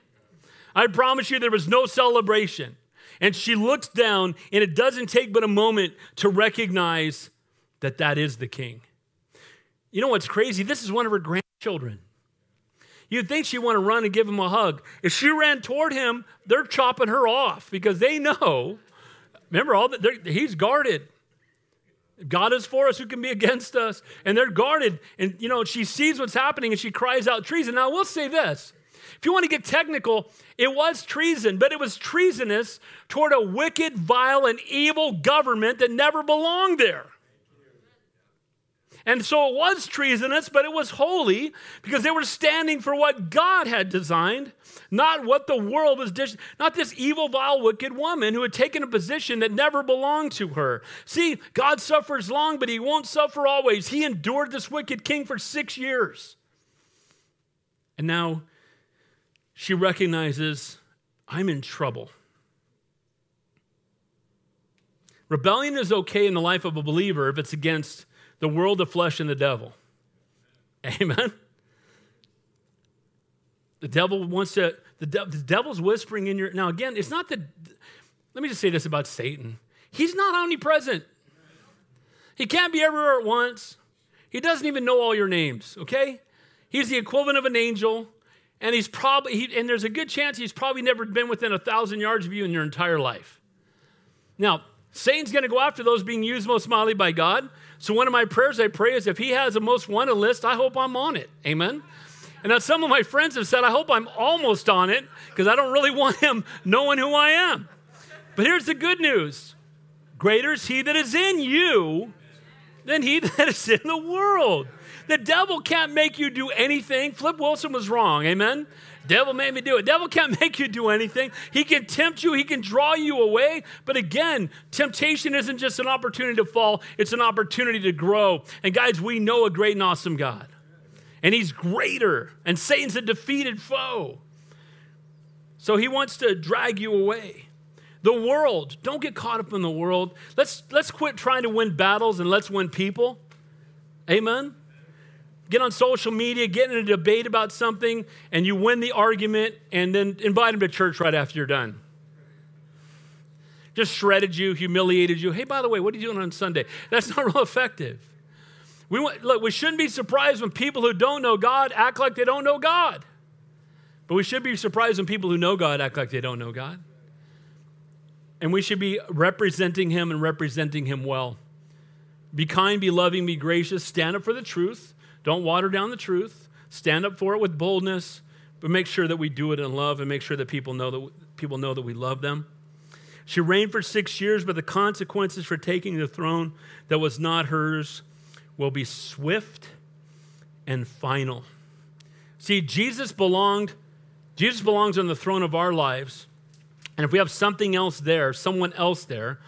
I promise you, there was no celebration. And she looks down, and it doesn't take but a moment to recognize that that is the king. You know what's crazy? This is one of her grandchildren. You'd think she'd want to run and give him a hug. If she ran toward him, they're chopping her off because they know. Remember, all that he's guarded. God is for us, who can be against us? And they're guarded. And you know, she sees what's happening and she cries out treason. Now, we'll say this. If you want to get technical, it was treason, but it was treasonous toward a wicked, vile, and evil government that never belonged there. And so it was treasonous, but it was holy because they were standing for what God had designed, not what the world was dishing, not this evil, vile, wicked woman who had taken a position that never belonged to her. See, God suffers long, but he won't suffer always. He endured this wicked king for six years. And now she recognizes, I'm in trouble. Rebellion is okay in the life of a believer if it's against the world, the flesh, and the devil. Amen. The devil wants to, the, de- the devil's whispering in your. Now, again, it's not that, let me just say this about Satan. He's not omnipresent. He can't be everywhere at once. He doesn't even know all your names, okay? He's the equivalent of an angel, and he's probably, he, and there's a good chance he's probably never been within a thousand yards of you in your entire life. Now, Satan's going to go after those being used most mightily by God. So one of my prayers I pray is if he has a most wanted list, I hope I'm on it. Amen. And now some of my friends have said, I hope I'm almost on it because I don't really *laughs* want him knowing who I am. But here's the good news greater is he that is in you than he *laughs* that is in the world. The devil can't make you do anything. Flip Wilson was wrong. Amen. Devil made me do it. Devil can't *laughs* make you do anything. He can tempt you, he can draw you away. But again, temptation isn't just an opportunity to fall, it's an opportunity to grow. And guys, we know a great and awesome God. And he's greater, and Satan's a defeated foe. So he wants to drag you away. The world, don't get caught up in the world. Let's let's quit trying to win battles and let's win people. Amen get on social media, get in a debate about something, and you win the argument, and then invite them to church right after you're done. just shredded you, humiliated you. Hey, by the way, what are you doing on Sunday? That's not *laughs* real effective. We, want, look, we shouldn't be surprised when people who don't know God act like they don't know God. But we should be surprised when people who know God act like they don't know God. And we should be representing Him and representing Him well. Be kind, be loving, be gracious, stand up for the truth. Don't water down the truth. Stand up for it with boldness, but make sure that we do it in love and make sure that people know that people know that we love them. She reigned for six years, but the consequences for taking the throne that was not hers will be swift and final. See, Jesus belonged, Jesus belongs on the throne of our lives. And if we have something else there, someone else there,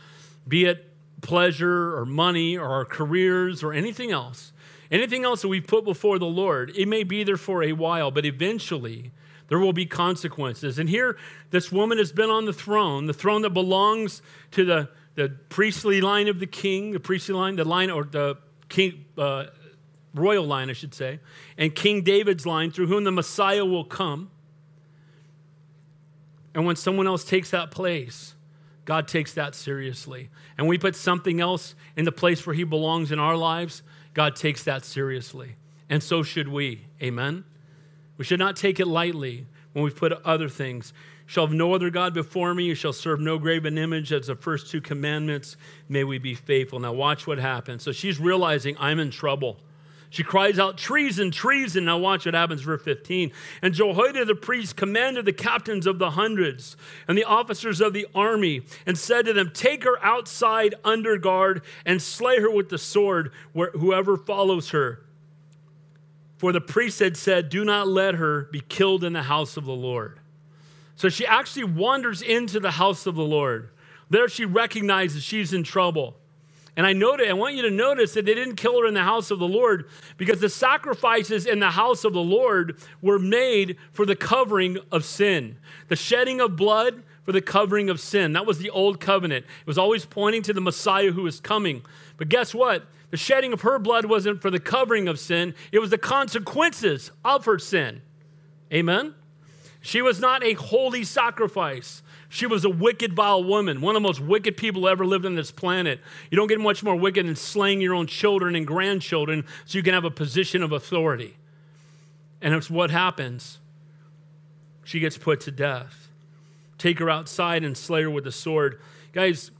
be it pleasure or money or our careers or anything else, anything else that we put before the Lord, it may be there for a while, but eventually there will be consequences. And here, this woman has been on the throne, the throne that belongs to the, the priestly line of the king, the priestly line, the line, or the king, uh, royal line, I should say, and King David's line, through whom the Messiah will come. And when someone else takes that place, God takes that seriously. And we put something else in the place where he belongs in our lives, God takes that seriously. And so should we. Amen. We should not take it lightly when we put other things. Shall have no other God before me. You shall serve no graven image. As the first two commandments. May we be faithful. Now, watch what happens. So she's realizing I'm in trouble. She cries out, Treason, treason. Now, watch what happens, verse 15. And Jehoiada the priest commanded the captains of the hundreds and the officers of the army and said to them, Take her outside under guard and slay her with the sword, whoever follows her. For the priest had said, Do not let her be killed in the house of the Lord. So she actually wanders into the house of the Lord. There she recognizes she's in trouble. And I noted, I want you to notice that they didn't kill her in the house of the Lord because the sacrifices in the house of the Lord were made for the covering of sin. The shedding of blood for the covering of sin. That was the old covenant. It was always pointing to the Messiah who was coming. But guess what? The shedding of her blood wasn't for the covering of sin, it was the consequences of her sin. Amen? She was not a holy sacrifice. She was a wicked, vile woman, one of the most wicked people ever lived on this planet. You don't get much more wicked than slaying your own children and grandchildren so you can have a position of authority. And it's what happens. She gets put to death. Take her outside and slay her with the sword. Guys,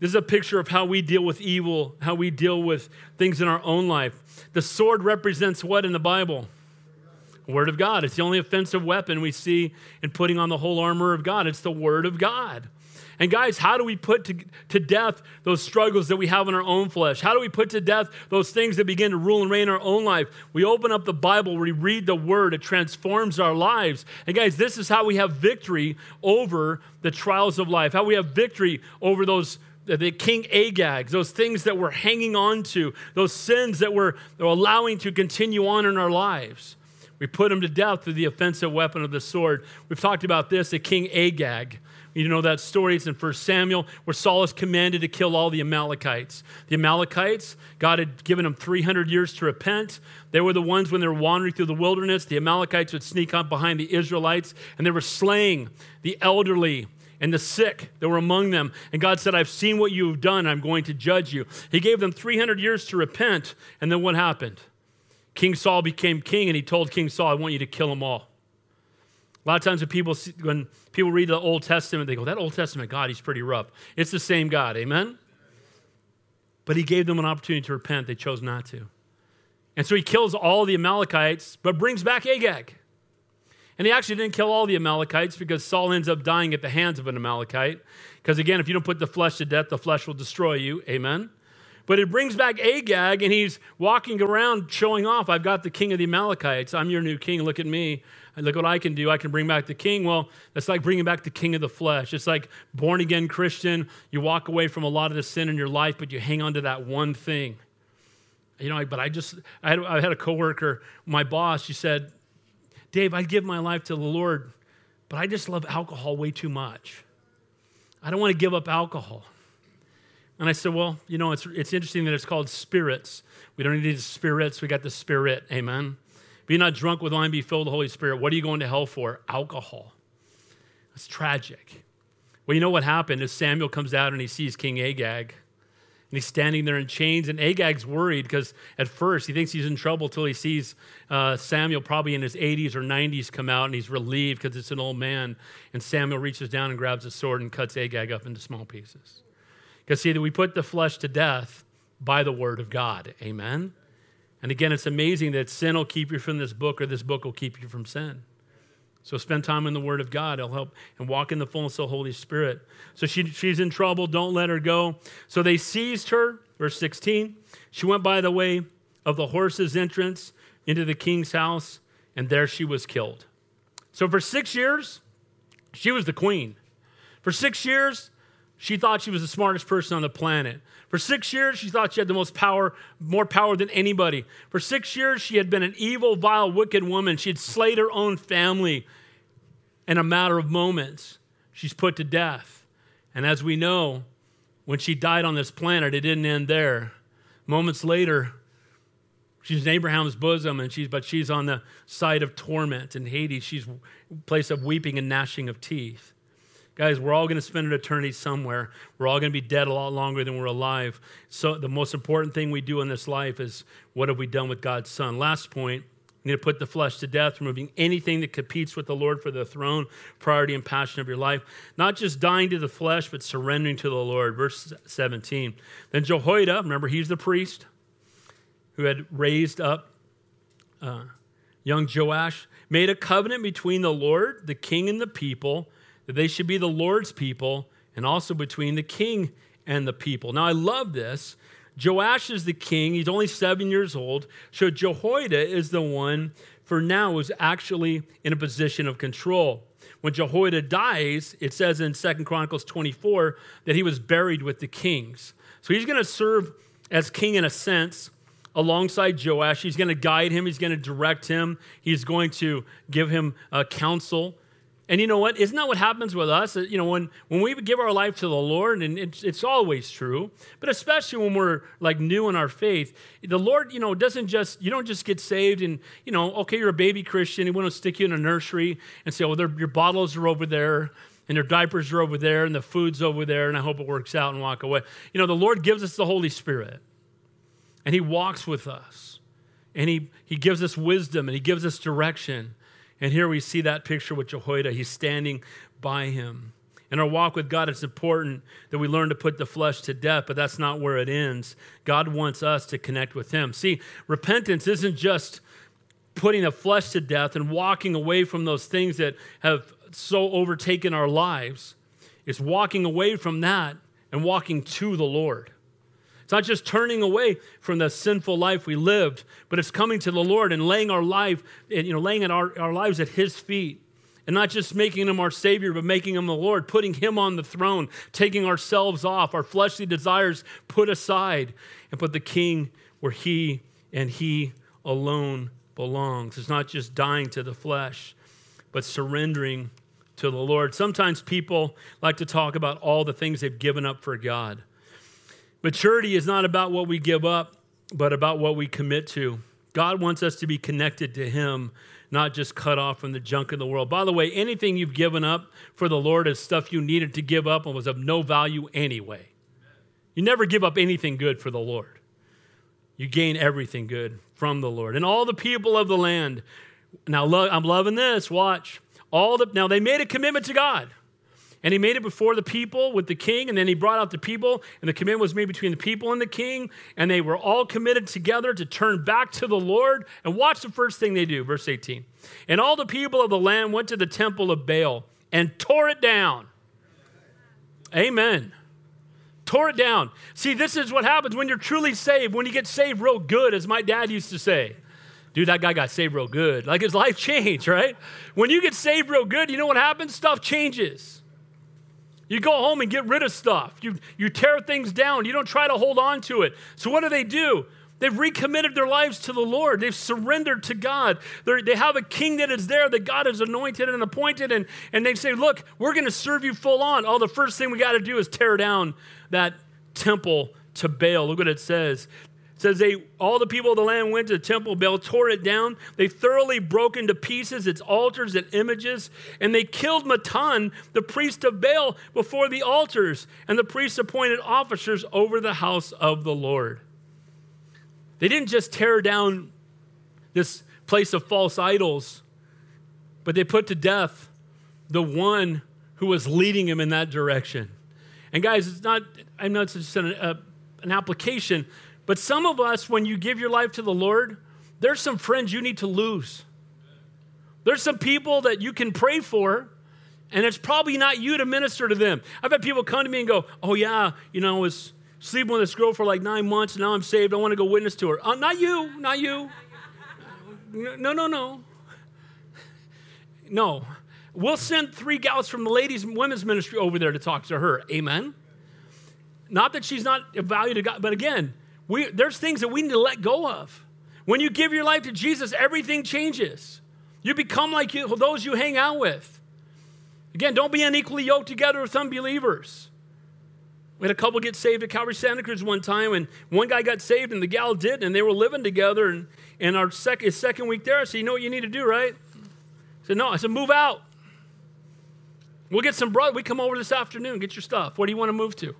this is a picture of how we deal with evil, how we deal with things in our own life. The sword represents what in the Bible? Word of God. It's the only offensive weapon we see in putting on the whole armor of God. It's the Word of God. And guys, how do we put to, to death those struggles that we have in our own flesh? How do we put to death those things that begin to rule and reign our own life? We open up the Bible, we read the Word, it transforms our lives. And guys, this is how we have victory over the trials of life, how we have victory over those the King Agag, those things that we're hanging on to, those sins that we're allowing to continue on in our lives. We put them to death through the offensive weapon of the sword. We've talked about this, the King Agag. You know that story, it's in 1 Samuel, where Saul is commanded to kill all the Amalekites. The Amalekites, God had given them 300 years to repent. They were the ones when they were wandering through the wilderness, the Amalekites would sneak up behind the Israelites, and they were slaying the elderly, and the sick that were among them. And God said, I've seen what you have done. I'm going to judge you. He gave them 300 years to repent. And then what happened? King Saul became king, and he told King Saul, I want you to kill them all. A lot of times when people, see, when people read the Old Testament, they go, That Old Testament God, he's pretty rough. It's the same God. Amen? But he gave them an opportunity to repent. They chose not to. And so he kills all the Amalekites, but brings back Agag. And he actually didn't kill all the Amalekites because Saul ends up dying at the hands of an Amalekite. Because again, if you don't put the flesh to death, the flesh will destroy you. Amen. But it brings back Agag, and he's walking around showing off. I've got the king of the Amalekites. I'm your new king. Look at me. Look what I can do. I can bring back the king. Well, that's like bringing back the king of the flesh. It's like born again Christian. You walk away from a lot of the sin in your life, but you hang on to that one thing. You know, but I just, I had, I had a coworker, my boss, she said, Dave, I give my life to the Lord, but I just love alcohol way too much. I don't want to give up alcohol. And I said, Well, you know, it's, it's interesting that it's called spirits. We don't need the spirits, we got the spirit. Amen. Be not drunk with wine, be filled with the Holy Spirit. What are you going to hell for? Alcohol. It's tragic. Well, you know what happened is Samuel comes out and he sees King Agag. And he's standing there in chains, and Agag's worried because at first he thinks he's in trouble until he sees uh, Samuel, probably in his 80s or 90s, come out, and he's relieved because it's an old man. And Samuel reaches down and grabs a sword and cuts Agag up into small pieces. Because, see, that we put the flesh to death by the word of God. Amen? And again, it's amazing that sin will keep you from this book, or this book will keep you from sin. So spend time in the Word of God. It'll help and walk in the fullness of the Holy Spirit. So she, she's in trouble. Don't let her go. So they seized her. Verse 16. She went by the way of the horse's entrance into the king's house, and there she was killed. So for six years, she was the queen. For six years, she thought she was the smartest person on the planet. For six years, she thought she had the most power, more power than anybody. For six years, she had been an evil, vile, wicked woman. She had slayed her own family in a matter of moments. She's put to death. And as we know, when she died on this planet, it didn't end there. Moments later, she's in Abraham's bosom, and she's but she's on the side of torment in Hades. She's place of weeping and gnashing of teeth. Guys, we're all going to spend an eternity somewhere. We're all going to be dead a lot longer than we're alive. So, the most important thing we do in this life is what have we done with God's Son? Last point you need to put the flesh to death, removing anything that competes with the Lord for the throne, priority, and passion of your life. Not just dying to the flesh, but surrendering to the Lord. Verse 17. Then Jehoiada, remember, he's the priest who had raised up uh, young Joash, made a covenant between the Lord, the king, and the people that they should be the Lord's people and also between the king and the people. Now, I love this. Joash is the king. He's only seven years old. So Jehoiada is the one for now who's actually in a position of control. When Jehoiada dies, it says in Second Chronicles 24 that he was buried with the kings. So he's going to serve as king in a sense alongside Joash. He's going to guide him, he's going to direct him, he's going to give him uh, counsel. And you know what? Isn't that what happens with us? Uh, you know, when, when we give our life to the Lord, and it's, it's always true, but especially when we're like new in our faith, the Lord, you know, doesn't just, you don't just get saved and, you know, okay, you're a baby Christian. He won't stick you in a nursery and say, oh, your bottles are over there and your diapers are over there and the food's over there and I hope it works out and walk away. You know, the Lord gives us the Holy Spirit and He walks with us and He, he gives us wisdom and He gives us direction. And here we see that picture with Jehoiada. He's standing by him. In our walk with God, it's important that we learn to put the flesh to death, but that's not where it ends. God wants us to connect with Him. See, repentance isn't just putting the flesh to death and walking away from those things that have so overtaken our lives, it's walking away from that and walking to the Lord. It's not just turning away from the sinful life we lived, but it's coming to the Lord and laying our life, you know, laying our, our lives at His feet. And not just making him our Savior, but making him the Lord, putting him on the throne, taking ourselves off, our fleshly desires put aside, and put the King where he and he alone belongs. It's not just dying to the flesh, but surrendering to the Lord. Sometimes people like to talk about all the things they've given up for God. Maturity is not about what we give up, but about what we commit to. God wants us to be connected to Him, not just cut off from the junk of the world. By the way, anything you've given up for the Lord is stuff you needed to give up and was of no value anyway. You never give up anything good for the Lord. You gain everything good from the Lord. And all the people of the land, now I'm loving this, watch. All the now they made a commitment to God. And he made it before the people with the king, and then he brought out the people, and the commitment was made between the people and the king, and they were all committed together to turn back to the Lord. And watch the first thing they do, verse 18. And all the people of the land went to the temple of Baal and tore it down. Amen. Tore it down. See, this is what happens when you're truly saved, when you get saved real good, as my dad used to say. Dude, that guy got saved real good. Like his life *laughs* changed, right? When you get saved real good, you know what happens? Stuff changes. You go home and get rid of stuff. You, you tear things down. You don't try to hold on to it. So, what do they do? They've recommitted their lives to the Lord. They've surrendered to God. They're, they have a king that is there that God has anointed and appointed, and, and they say, Look, we're going to serve you full on. All the first thing we got to do is tear down that temple to Baal. Look what it says. Says they all the people of the land went to the temple Baal, tore it down. They thoroughly broke into pieces its altars and images, and they killed Mattan, the priest of Baal, before the altars, and the priests appointed officers over the house of the Lord. They didn't just tear down this place of false idols, but they put to death the one who was leading him in that direction. And guys, it's not, I'm not just an, a, uh, an application, but some of us, when you give your life to the Lord, there's some friends you need to lose. There's some people that you can pray for, and it's probably not you to minister to them. I've had people come to me and go, Oh, yeah, you know, I was sleeping with this girl for like nine months, and now I'm saved. I want to go witness to her. Uh, not you, not you. No, no, no. No. We'll send three gals from the ladies' and women's ministry over there to talk to her. Amen. Not that she's not a value to God, but again, we, there's things that we need to let go of. When you give your life to Jesus, everything changes. You become like you, those you hang out with. Again, don't be unequally yoked together with unbelievers. We had a couple get saved at Calvary Santa Cruz one time, and one guy got saved and the gal didn't, and they were living together. And, and our sec- second week there, I said, You know what you need to do, right? I said, No. I said, Move out. We'll get some brother. We come over this afternoon, get your stuff. Where do you want to move to?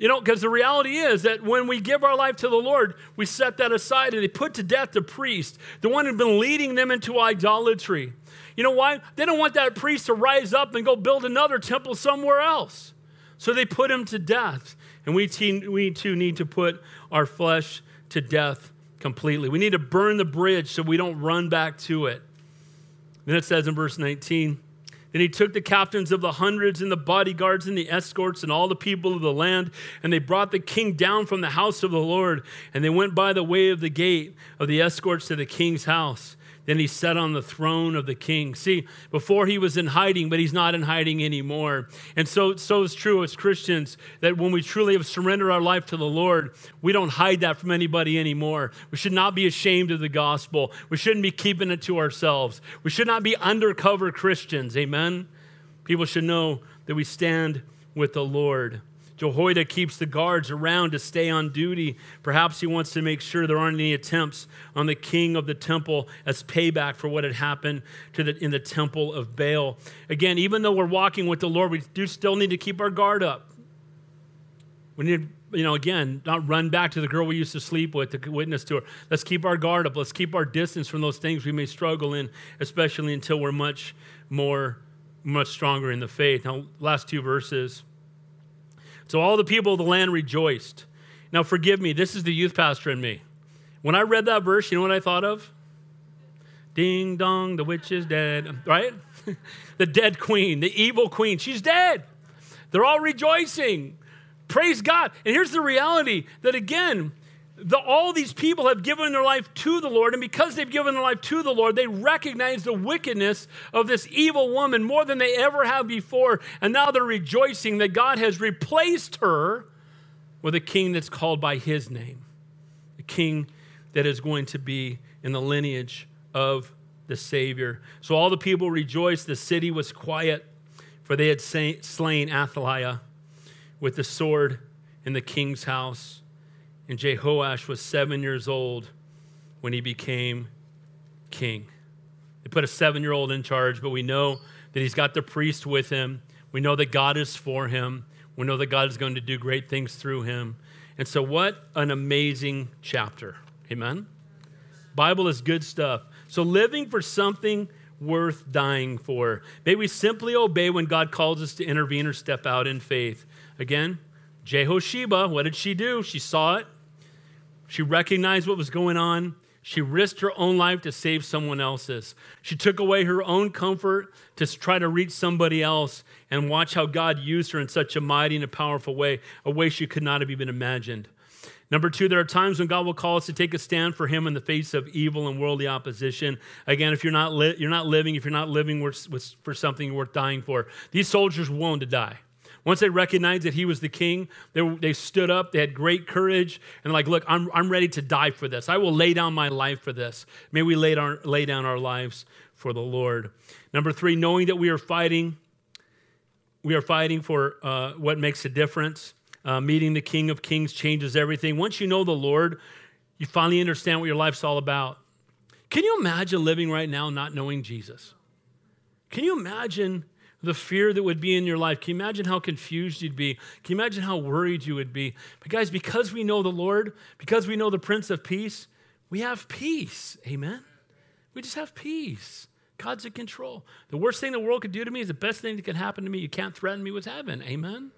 You know, because the reality is that when we give our life to the Lord, we set that aside and they put to death the priest, the one who'd been leading them into idolatry. You know why? They don't want that priest to rise up and go build another temple somewhere else. So they put him to death. And we, te- we too need to put our flesh to death completely. We need to burn the bridge so we don't run back to it. Then it says in verse 19, then he took the captains of the hundreds and the bodyguards and the escorts and all the people of the land, and they brought the king down from the house of the Lord, and they went by the way of the gate of the escorts to the king's house. Then he sat on the throne of the king. See, before he was in hiding, but he's not in hiding anymore. And so, so is true as Christians that when we truly have surrendered our life to the Lord, we don't hide that from anybody anymore. We should not be ashamed of the gospel. We shouldn't be keeping it to ourselves. We should not be undercover Christians. Amen? People should know that we stand with the Lord. Jehoiada keeps the guards around to stay on duty. Perhaps he wants to make sure there aren't any attempts on the king of the temple as payback for what had happened to the, in the temple of Baal. Again, even though we're walking with the Lord, we do still need to keep our guard up. We need, you know, again, not run back to the girl we used to sleep with to witness to her. Let's keep our guard up. Let's keep our distance from those things we may struggle in, especially until we're much more, much stronger in the faith. Now, last two verses. So all the people of the land rejoiced. Now, forgive me, this is the youth pastor in me. When I read that verse, you know what I thought of? Ding dong, the witch is dead, right? *laughs* the dead queen, the evil queen, she's dead. They're all rejoicing. Praise God. And here's the reality that again, the, all these people have given their life to the Lord, and because they've given their life to the Lord, they recognize the wickedness of this evil woman more than they ever have before. And now they're rejoicing that God has replaced her with a king that's called by his name, a king that is going to be in the lineage of the Savior. So all the people rejoiced. The city was quiet, for they had slain Athaliah with the sword in the king's house. And Jehoash was seven years old when he became king. They put a seven year old in charge, but we know that he's got the priest with him. We know that God is for him. We know that God is going to do great things through him. And so, what an amazing chapter. Amen? Bible is good stuff. So, living for something worth dying for. May we simply obey when God calls us to intervene or step out in faith. Again, Jehosheba, what did she do? She saw it, she recognized what was going on. She risked her own life to save someone else's. She took away her own comfort to try to reach somebody else and watch how God used her in such a mighty and a powerful way, a way she could not have even imagined. Number two, there are times when God will call us to take a stand for Him in the face of evil and worldly opposition. Again, if you're not, li- you're not living, if you're not living for something worth dying for, these soldiers were willing to die. Once they recognized that he was the king, they, they stood up, they had great courage, and like, look, I'm, I'm ready to die for this. I will lay down my life for this. May we lay down, lay down our lives for the Lord. Number three, knowing that we are fighting, we are fighting for uh, what makes a difference. Uh, meeting the King of Kings changes everything. Once you know the Lord, You finally understand what your life's all about. Can you imagine living right now not knowing Jesus? Can you imagine the fear that would be in your life? Can you imagine how confused you'd be? Can you imagine how worried you would be? But, guys, because we know the Lord, because we know the Prince of Peace, we have peace. Amen? We just have peace. God's in control. The worst thing the world could do to me is the best thing that can happen to me. You can't threaten me with heaven. Amen?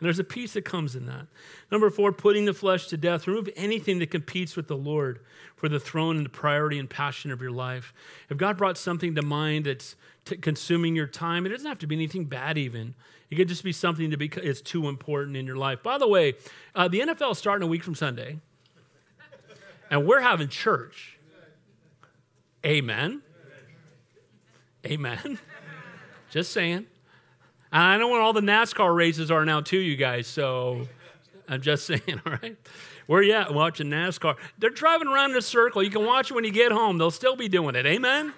And there's a peace that comes in that. Number four, putting the flesh to death. Remove anything that competes with the Lord for the throne and the priority and passion of your life. If God brought something to mind that's consuming your time, it doesn't have to be anything bad, even. It could just be something that be, is too important in your life. By the way, uh, the NFL is starting a week from Sunday, and we're having church. Amen. Amen. Just saying. And I know when all the NASCAR races are now, too, you guys. So I'm just *laughs* saying, all right? Where you at? Watching NASCAR. They're driving around in a circle. You can watch it when you get home. They'll still be doing it. Amen?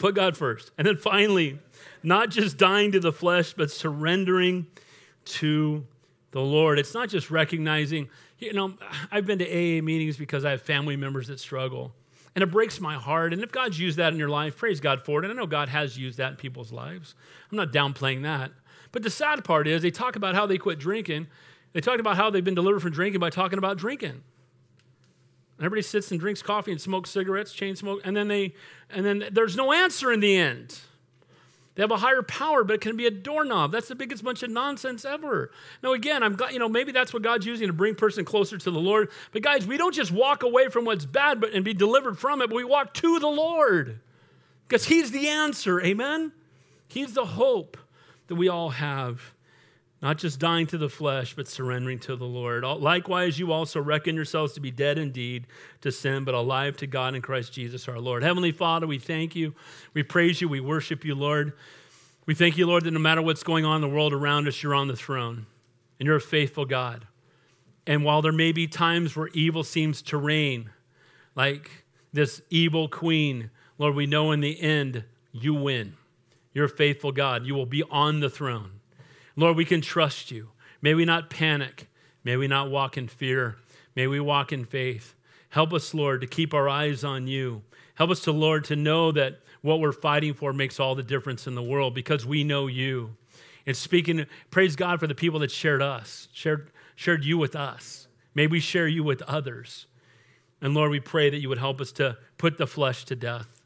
Put God first. And then finally, not just dying to the flesh, but surrendering to the Lord. It's not just recognizing, you know, I've been to AA meetings because I have family members that struggle. And it breaks my heart. And if God's used that in your life, praise God for it. And I know God has used that in people's lives. I'm not downplaying that. But the sad part is they talk about how they quit drinking. They talk about how they've been delivered from drinking by talking about drinking. Everybody sits and drinks coffee and smokes cigarettes, chain smoke, and then they and then there's no answer in the end. They have a higher power, but it can be a doorknob. That's the biggest bunch of nonsense ever. Now, again, I'm glad, you know, maybe that's what God's using to bring person closer to the Lord. But guys, we don't just walk away from what's bad but and be delivered from it, but we walk to the Lord. Because He's the answer. Amen? He's the hope that we all have. Not just dying to the flesh, but surrendering to the Lord. Likewise, you also reckon yourselves to be dead indeed to sin, but alive to God in Christ Jesus our Lord. Heavenly Father, we thank you. We praise you. We worship you, Lord. We thank you, Lord, that no matter what's going on in the world around us, you're on the throne and you're a faithful God. And while there may be times where evil seems to reign, like this evil queen, Lord, we know in the end you win. You're a faithful God. You will be on the throne. Lord, we can trust you. May we not panic. May we not walk in fear. May we walk in faith. Help us, Lord, to keep our eyes on you. Help us to, Lord, to know that what we're fighting for makes all the difference in the world because we know you. And speaking, praise God for the people that shared us, shared, shared you with us. May we share you with others. And Lord, we pray that you would help us to put the flesh to death.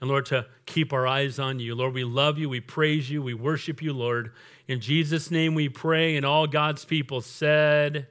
And Lord, to keep our eyes on you. Lord, we love you. We praise you. We worship you, Lord. In Jesus' name we pray. And all God's people said,